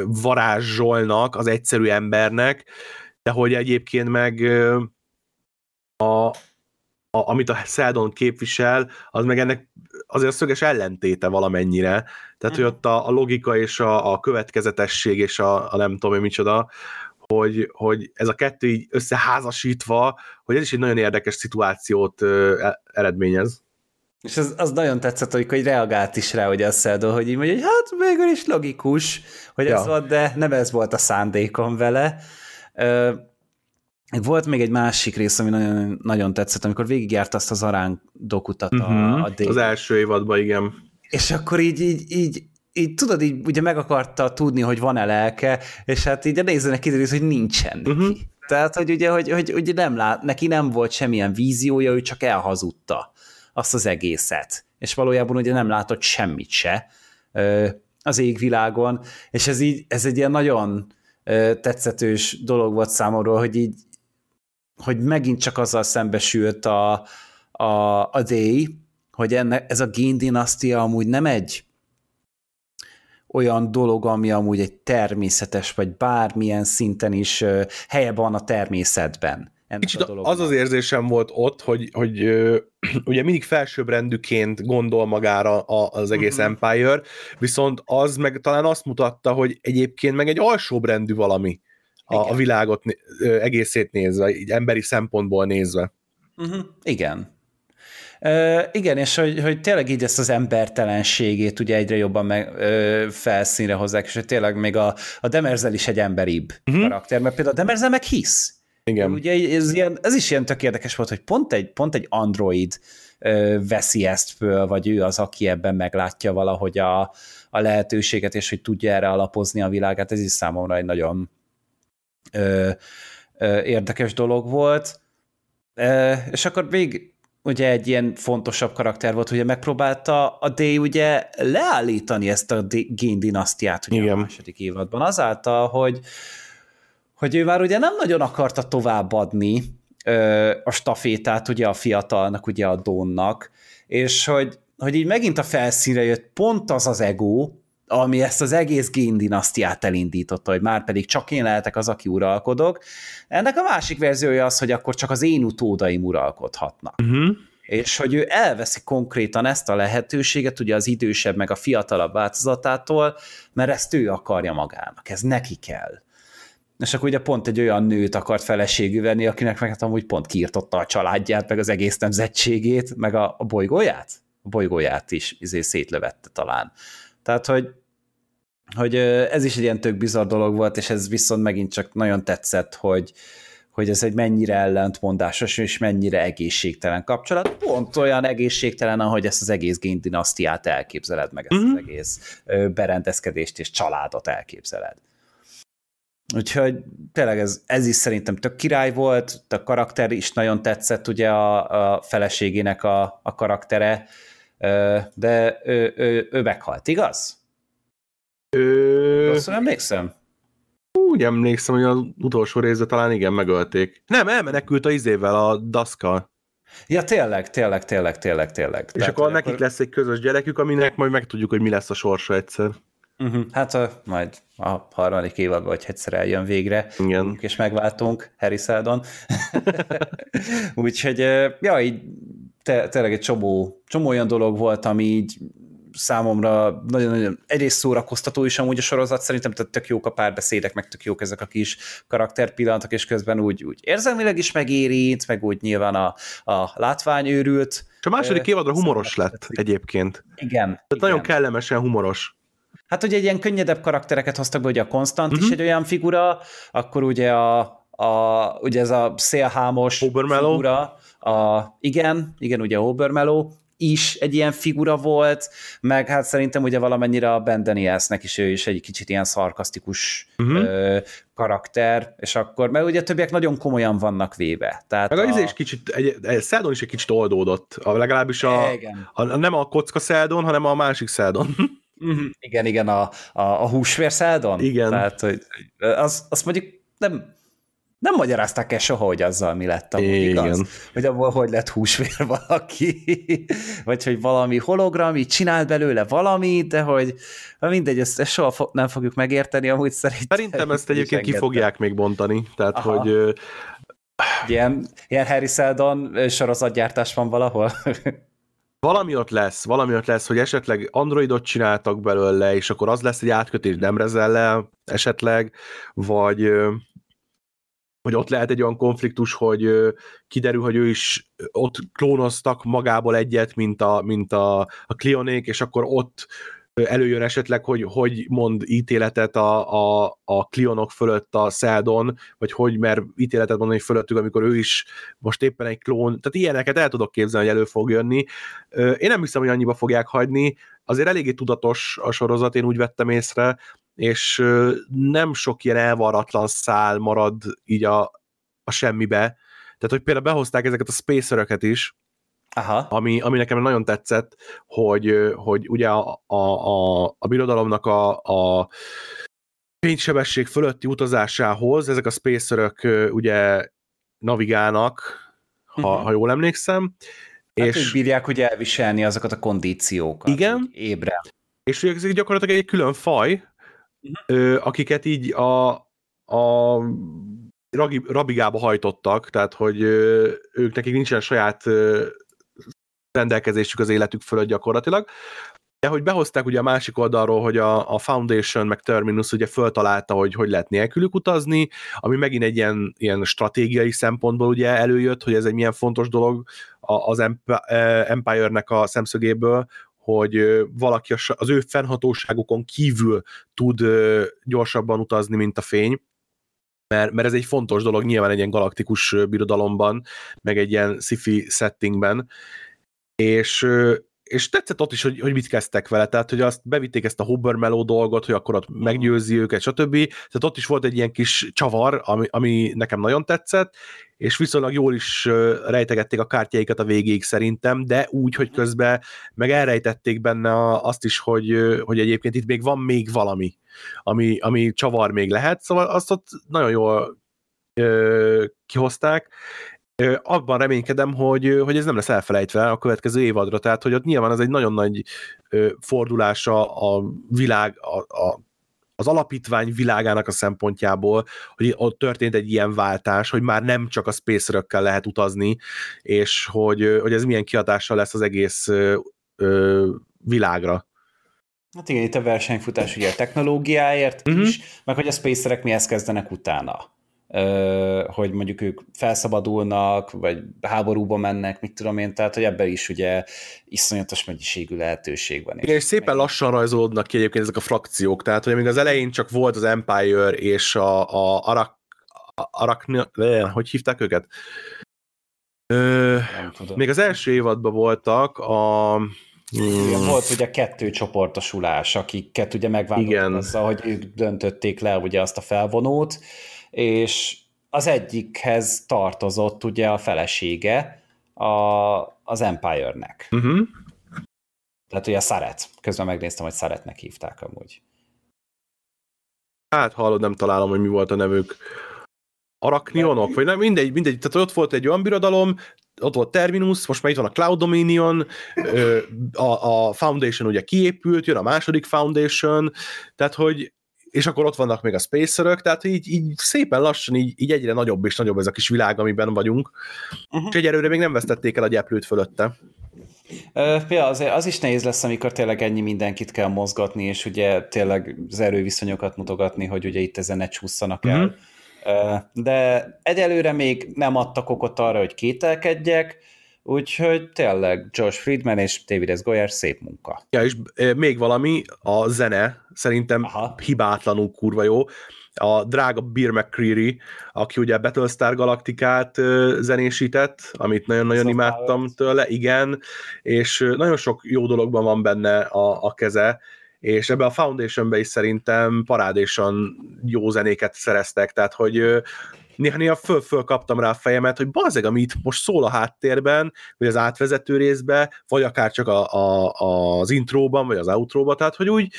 varázsolnak az egyszerű embernek, de hogy egyébként meg a, a, amit a Seldon képvisel, az meg ennek azért a szöges ellentéte valamennyire. Tehát, hogy ott a, a logika és a, a következetesség és a, a nem tudom én micsoda, hogy, hogy ez a kettő így összeházasítva, hogy ez is egy nagyon érdekes szituációt ö, e- eredményez. És az, az nagyon tetszett, hogy, hogy reagált is rá, hogy a Seldon, hogy így mondja, hogy hát végül is logikus, hogy ja. ez volt, de nem ez volt a szándékom vele. Ö, volt még egy másik rész, ami nagyon, nagyon tetszett, amikor végigjárt azt az arán dokutat uh-huh. a, Mhm. a D. Az első évadban, igen. És akkor így, így, így, így tudod, így ugye meg akarta tudni, hogy van-e lelke, és hát így a nézőnek kiderült, hogy nincsen neki. Mhm. Tehát, hogy ugye, hogy, hogy, hogy nem lát, neki nem volt semmilyen víziója, ő csak elhazudta azt az egészet. És valójában ugye nem látott semmit se az égvilágon, és ez így, ez egy ilyen nagyon tetszetős dolog volt számomra, hogy így, hogy megint csak azzal szembesült a, a, a Day, hogy enne, ez a géndinasztia amúgy nem egy olyan dolog, ami amúgy egy természetes, vagy bármilyen szinten is helye van a természetben. Ennek Kicsit a dolognak. az az érzésem volt ott, hogy, hogy ö, ugye mindig felsőbbrendűként gondol magára a, az egész Mhm. uh-huh. Empire, viszont az meg talán azt mutatta, hogy egyébként meg egy alsóbrendű valami a, Igen. a világot ö, egészét nézve, így emberi szempontból nézve. Uh-huh. Igen. Uh, igen, és hogy, hogy tényleg így ezt az embertelenségét ugye egyre jobban meg, ö, felszínre hozzák, és hogy tényleg még a, a Demerzel is egy emberibb uh-huh. karakter, mert például a Demerzel meg hisz. Igen. Ugye ez, ilyen, ez is ilyen tök érdekes volt, hogy pont egy, pont egy android ö, veszi ezt föl, vagy ő az, aki ebben meglátja valahogy a, a lehetőséget, és hogy tudja erre alapozni a világát. Ez is számomra egy nagyon ö, ö, érdekes dolog volt. Ö, és akkor még ugye egy ilyen fontosabb karakter volt, ugye megpróbálta a D ugye leállítani ezt a D- géndinasztiát ugye Igen. a második évadban, azáltal, hogy hogy ő már ugye nem nagyon akarta továbbadni ö, a stafétát ugye a fiatalnak, ugye a Donnak, és hogy, hogy így megint a felszínre jött pont az az ego, ami ezt az egész géndinasztiát elindította, hogy már pedig csak én lehetek az, aki uralkodok. Ennek a másik verziója az, hogy akkor csak az én utódaim uralkodhatnak Uh-huh. és hogy ő elveszi konkrétan ezt a lehetőséget, ugye az idősebb meg a fiatalabb változatától, mert ezt ő akarja magának, ez neki kell. És akkor ugye pont egy olyan nőt akart feleségül venni, akinek meg hát amúgy pont kiirtotta a családját, meg az egész nemzetségét, meg a, a bolygóját? A bolygóját is izé szétlövette talán. Tehát, hogy, hogy ez is egy ilyen tök bizarr dolog volt, és ez viszont megint csak nagyon tetszett, hogy, hogy ez egy mennyire ellentmondásos és mennyire egészségtelen kapcsolat. Pont olyan egészségtelen, ahogy ezt az egész géndinasztiát elképzeled, meg ezt Mhm. az egész berendezkedést és családot elképzeled. Úgyhogy tényleg ez, ez is szerintem tök király volt, a karakter is nagyon tetszett, ugye a, a feleségének a, a karaktere, de ő, ő, ő meghalt, igaz? Ö, Rosszul emlékszem? úgy emlékszem, hogy az utolsó részben talán igen, megölték. Nem, elmenekült a izével, a daszkal. Ja, tényleg, tényleg, tényleg, tényleg, tényleg. És Tehát, akkor nekik lesz egy közös gyerekük, aminek majd megtudjuk, hogy mi lesz a sorsa egyszer. Uh-huh. Hát a, majd a harmadik évadban, hogy egyszer eljön végre, Igen. és megváltunk Harry Seldon. Úgyhogy, ja, így te, tényleg egy csomó, csomó olyan dolog volt, ami így számomra nagyon-nagyon egyrészt szórakoztató is amúgy a sorozat, szerintem tehát tök jók a párbeszédek, meg tök jók ezek a kis karakterpillanatok, és közben úgy, úgy érzelmileg is megérint, meg úgy nyilván a, a látványőrült. És a második évadra humoros lett egyébként. Igen. Tehát igen. nagyon kellemesen humoros. Hát ugye egy ilyen könnyedebb karaktereket hoztak be, ugye a Konstant uh-huh. is Mhm. egy olyan figura, akkor ugye a, a ugye ez a szélhámos Obermellow. figura, a, igen, igen, ugye Obermellow is egy ilyen figura volt, meg hát szerintem ugye valamennyire a Ben Danielsnek is ő is egy kicsit ilyen szarkasztikus uh-huh. ö, karakter, és akkor, mert ugye többiek nagyon komolyan vannak véve. Tehát Meg a izé is kicsit, egy, egy Seldon is egy kicsit oldódott. A, legalábbis a, Igen. a, nem a kocka Seldon, hanem a másik Seldon. Uh-huh. Igen, igen, a, a, a húsvérszeldon. Igen. Tehát, hogy az, azt mondjuk nem, nem magyarázták el soha, hogy azzal mi lett Igen. igaz? Hogy abból hogy lett húsvér valaki, vagy hogy valami hologram, így csinált belőle valami, de hogy mindegy, ezt, ezt soha fo- nem fogjuk megérteni, amúgy szerintem. Szerintem ezt egyébként ki fogják még bontani, tehát Aha. hogy Ilyen, ilyen Harry Seldon sorozatgyártás van valahol. valami ott lesz, valami ott lesz, hogy esetleg Androidot csináltak belőle, és akkor az lesz egy átkötés Demrezellel esetleg, vagy hogy ott lehet egy olyan konfliktus, hogy kiderül, hogy ő is ott klónoztak magából egyet, mint a, mint a, a Clionék, és akkor ott előjön esetleg, hogy hogy mond ítéletet a, a, a Clionok fölött a Seldon, vagy hogy mer ítéletet mondani fölöttük, amikor ő is most éppen egy klón, tehát ilyeneket el tudok képzelni, hogy elő fog jönni. Én nem hiszem, hogy annyiba fogják hagyni, azért eléggé tudatos a sorozat, én úgy vettem észre, és nem sok ilyen elvarratlan szál marad így a, a semmibe. Tehát, hogy például behozták ezeket a spaceröket is, Aha. ami, ami nekem nagyon tetszett, hogy, hogy ugye a, a, a, a birodalomnak a, a fénysebesség fölötti utazásához ezek a spacerök ugye navigálnak, ha, Mhm. ha jól emlékszem, Hát és, ők bírják ugye elviselni azokat a kondíciókat. Igen. Ébre. és ugye ezek gyakorlatilag egy külön faj, ö, akiket így a, a rabigába hajtottak, tehát hogy ők nekik nincsen saját rendelkezésük az életük fölött gyakorlatilag. De hogy behozták ugye a másik oldalról, hogy a, a Foundation meg Terminus ugye föltalálta, hogy hogy lehet nélkülük utazni, ami megint egy ilyen, ilyen stratégiai szempontból ugye előjött, hogy ez egy milyen fontos dolog az eh, Empire-nek a szemszögéből, hogy valaki az ő fennhatóságukon kívül tud gyorsabban utazni, mint a fény, mert, mert ez egy fontos dolog nyilván egy ilyen galaktikus birodalomban, meg egy ilyen sci-fi settingben, és, és tetszett ott is, hogy, hogy mit kezdtek vele, tehát hogy azt bevitték ezt a Hubbermeló dolgot, hogy akkor ott meggyőzi őket, stb. Tehát ott is volt egy ilyen kis csavar, ami, ami nekem nagyon tetszett, és viszonylag jól is rejtegették a kártyáikat a végéig szerintem, de úgy, hogy közben meg elrejtették benne azt is, hogy, hogy egyébként itt még van még valami, ami, ami csavar még lehet, szóval azt ott nagyon jól ö, kihozták. Abban reménykedem, hogy, hogy ez nem lesz elfelejtve a következő évadra, tehát hogy ott nyilván ez egy nagyon nagy fordulása a világ, a, a, az alapítvány világának a szempontjából, hogy ott történt egy ilyen váltás, hogy már nem csak a spacerökkel lehet utazni, és hogy, hogy ez milyen kihatással lesz az egész ö, világra. Hát igen, itt a versenyfutás ugye a technológiáért uh-huh. is, meg hogy a spacerek mihez kezdenek utána. Hogy mondjuk ők felszabadulnak, vagy háborúba mennek, mit tudom én, tehát hogy ebben is ugye iszonyatos mennyiségű lehetőség van. Igen, és szépen lassan rajzolódnak ki egyébként ezek a frakciók, tehát hogy még az elején csak volt az Empire és a, a Arak, Arakni, le, hogy hívták őket? Ö, még az első évadban voltak a... Igen, volt ugye kettő csoportosulás, akiket ugye megvádoltak azzal, hogy ők döntötték le ugye azt a felvonót, és az egyikhez tartozott ugye a felesége a, az Empire-nek. uh-huh. Tehát ugye a Szaret. Közben megnéztem, hogy Szaretnek hívták amúgy. Hát hallod, nem találom, hogy mi volt a nevük. Araknionok, vagy nem, mindegy, mindegy. Tehát ott volt egy olyan birodalom, ott volt Terminus, most már itt van a Cloud Dominion, a, a Foundation ugye kiépült, jön a második Foundation, tehát hogy és akkor ott vannak még a spacerök, tehát így, így szépen lassan így, így egyre nagyobb és nagyobb ez a kis világ, amiben vagyunk, Uh-huh. és egyelőre még nem vesztették el a gyeplőt fölötte. Ja, azért az is nehéz lesz, amikor tényleg ennyi mindenkit kell mozgatni, és ugye tényleg az erőviszonyokat mutogatni, hogy ugye itt ezen ne csúszanak el. Ö, De egyelőre még nem adtak okot arra, hogy kételkedjek, úgyhogy tényleg Josh Friedman és David S. Goyer szép munka. Ja, és még valami, a zene szerintem Aha. hibátlanul kurva jó. A drága Beer McCreary, aki ugye Battlestar Galaktikát zenésített, amit nagyon-nagyon Soft imádtam tőle, igen, és nagyon sok jó dologban van benne a, a keze, és ebbe a Foundationbe is szerintem parádésan jó zenéket szereztek, tehát hogy néha-néha föl-föl kaptam rá a fejemet, hogy bazeg, ami itt most szól a háttérben, vagy az átvezető részbe, vagy akár csak a, a, az intróban, vagy az outróban, tehát hogy úgy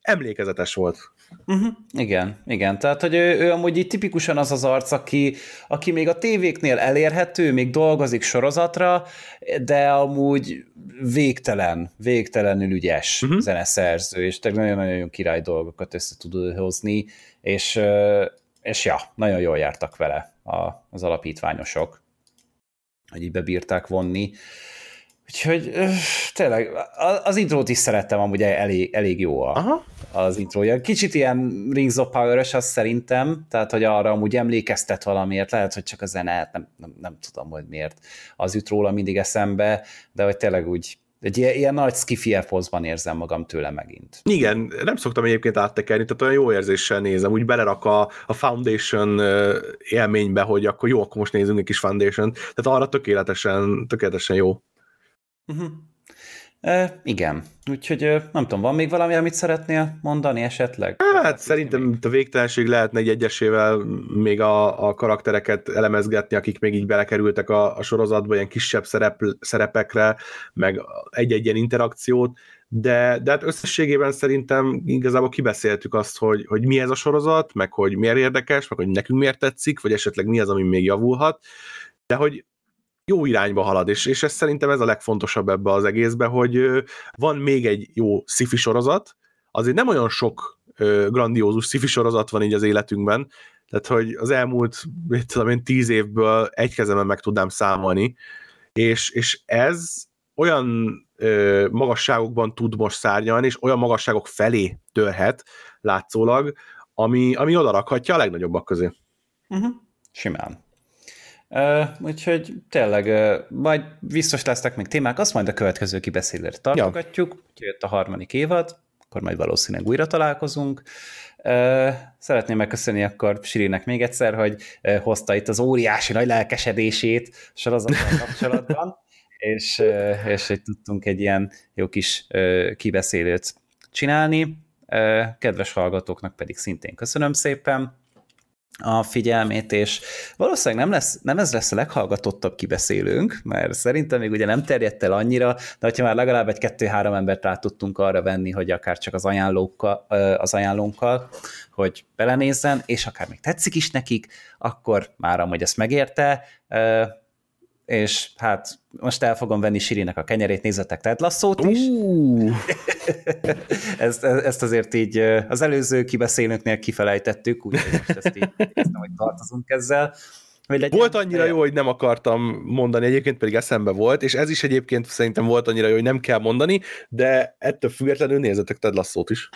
emlékezetes volt. Uh-huh. Igen, igen. Tehát, hogy ő, ő amúgy így tipikusan az az arc, aki, aki még a tévéknél elérhető, még dolgozik sorozatra, de amúgy végtelen, végtelenül ügyes uh-huh. zeneszerző, és nagyon-nagyon király dolgokat össze tud hozni, és, és ja, nagyon jól jártak vele az alapítványosok, hogy így bebírták vonni. Úgyhogy tényleg az intrót is szerettem, amúgy elég, elég jó a, Aha. az intrója. Kicsit ilyen Rings of power az szerintem, tehát hogy arra amúgy emlékeztet valamiért, lehet, hogy csak a zene, nem, nem, nem tudom, hogy miért az jut róla mindig eszembe, de hogy tényleg úgy egy ilyen, ilyen nagy epozban érzem magam tőle megint. Igen, nem szoktam egyébként áttekerni, tehát olyan jó érzéssel nézem, úgy belerak a, a Foundation élménybe, hogy akkor jó, akkor most nézzünk egy kis Foundation, tehát arra tökéletesen, tökéletesen jó. Uh-huh. E, igen, úgyhogy nem tudom, van még valami, amit szeretnél mondani esetleg? Hát szerintem itt a végtelenség lehetne egy egyesével még a, a karaktereket elemezgetni, akik még így belekerültek a, a sorozatba, ilyen kisebb szerep, szerepekre, meg egy-egy ilyen interakciót, de, de hát összességében szerintem igazából kibeszéltük azt, hogy, hogy mi ez a sorozat, meg hogy miért érdekes, meg hogy nekünk miért tetszik, vagy esetleg mi az, ami még javulhat, de hogy jó irányba halad, és, és ez szerintem ez a legfontosabb ebbe az egészbe, hogy van még egy jó sci sorozat, azért nem olyan sok grandiózus sci sorozat van így az életünkben, tehát hogy az elmúlt, mit tudom én, tíz évből egy kezemen meg tudnám számolni, és, és ez olyan ö, magasságokban tud most szárnyalni, és olyan magasságok felé törhet látszólag, ami, ami odarakhatja a legnagyobbak közé. Uh-huh. Simán. Uh, úgyhogy tényleg uh, majd biztos lesznek még témák, azt majd a következő kibeszélőre tartogatjuk, ja. jött a harmadik évad, akkor majd valószínűleg újra találkozunk. Uh, szeretném megköszönni akkor Sirinek még egyszer, hogy uh, hozta itt az óriási nagy lelkesedését sorozatban kapcsolatban, és, uh, és hogy tudtunk egy ilyen jó kis kibeszélőt csinálni. Kedves hallgatóknak pedig szintén köszönöm szépen, a figyelmét, és valószínűleg nem, lesz, nem ez lesz a leghallgatottabb kibeszélőnk, mert szerintem még ugye nem terjedt el annyira, de hogyha már legalább egy kettő-három embert rá tudtunk arra venni, hogy akár csak az, ajánlókkal, az ajánlónkkal, hogy belenézzen, és akár még tetszik is nekik, akkor már amúgy ezt megérte, és hát most el fogom venni Sirinek a kenyerét, nézzetek Ted Lasszót is. Uh. ezt, ezt azért így az előző kibeszélőknél kifelejtettük, úgyhogy most ezt így néztem, hogy tartozunk ezzel. Legyen, volt annyira jó, hogy nem akartam mondani, egyébként pedig eszembe volt, és ez is egyébként szerintem volt annyira jó, hogy nem kell mondani, de ettől függetlenül nézzetek Ted Lasso-t is.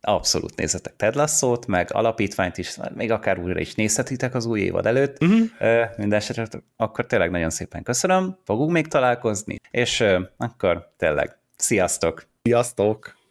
Abszolút nézzetek Ted Lasso-t, meg alapítványt is, még akár újra is nézhetitek az új évad előtt. Uh-huh. Minden esetre akkor tényleg nagyon szépen köszönöm, fogunk még találkozni, és akkor tényleg sziasztok! Sziasztok!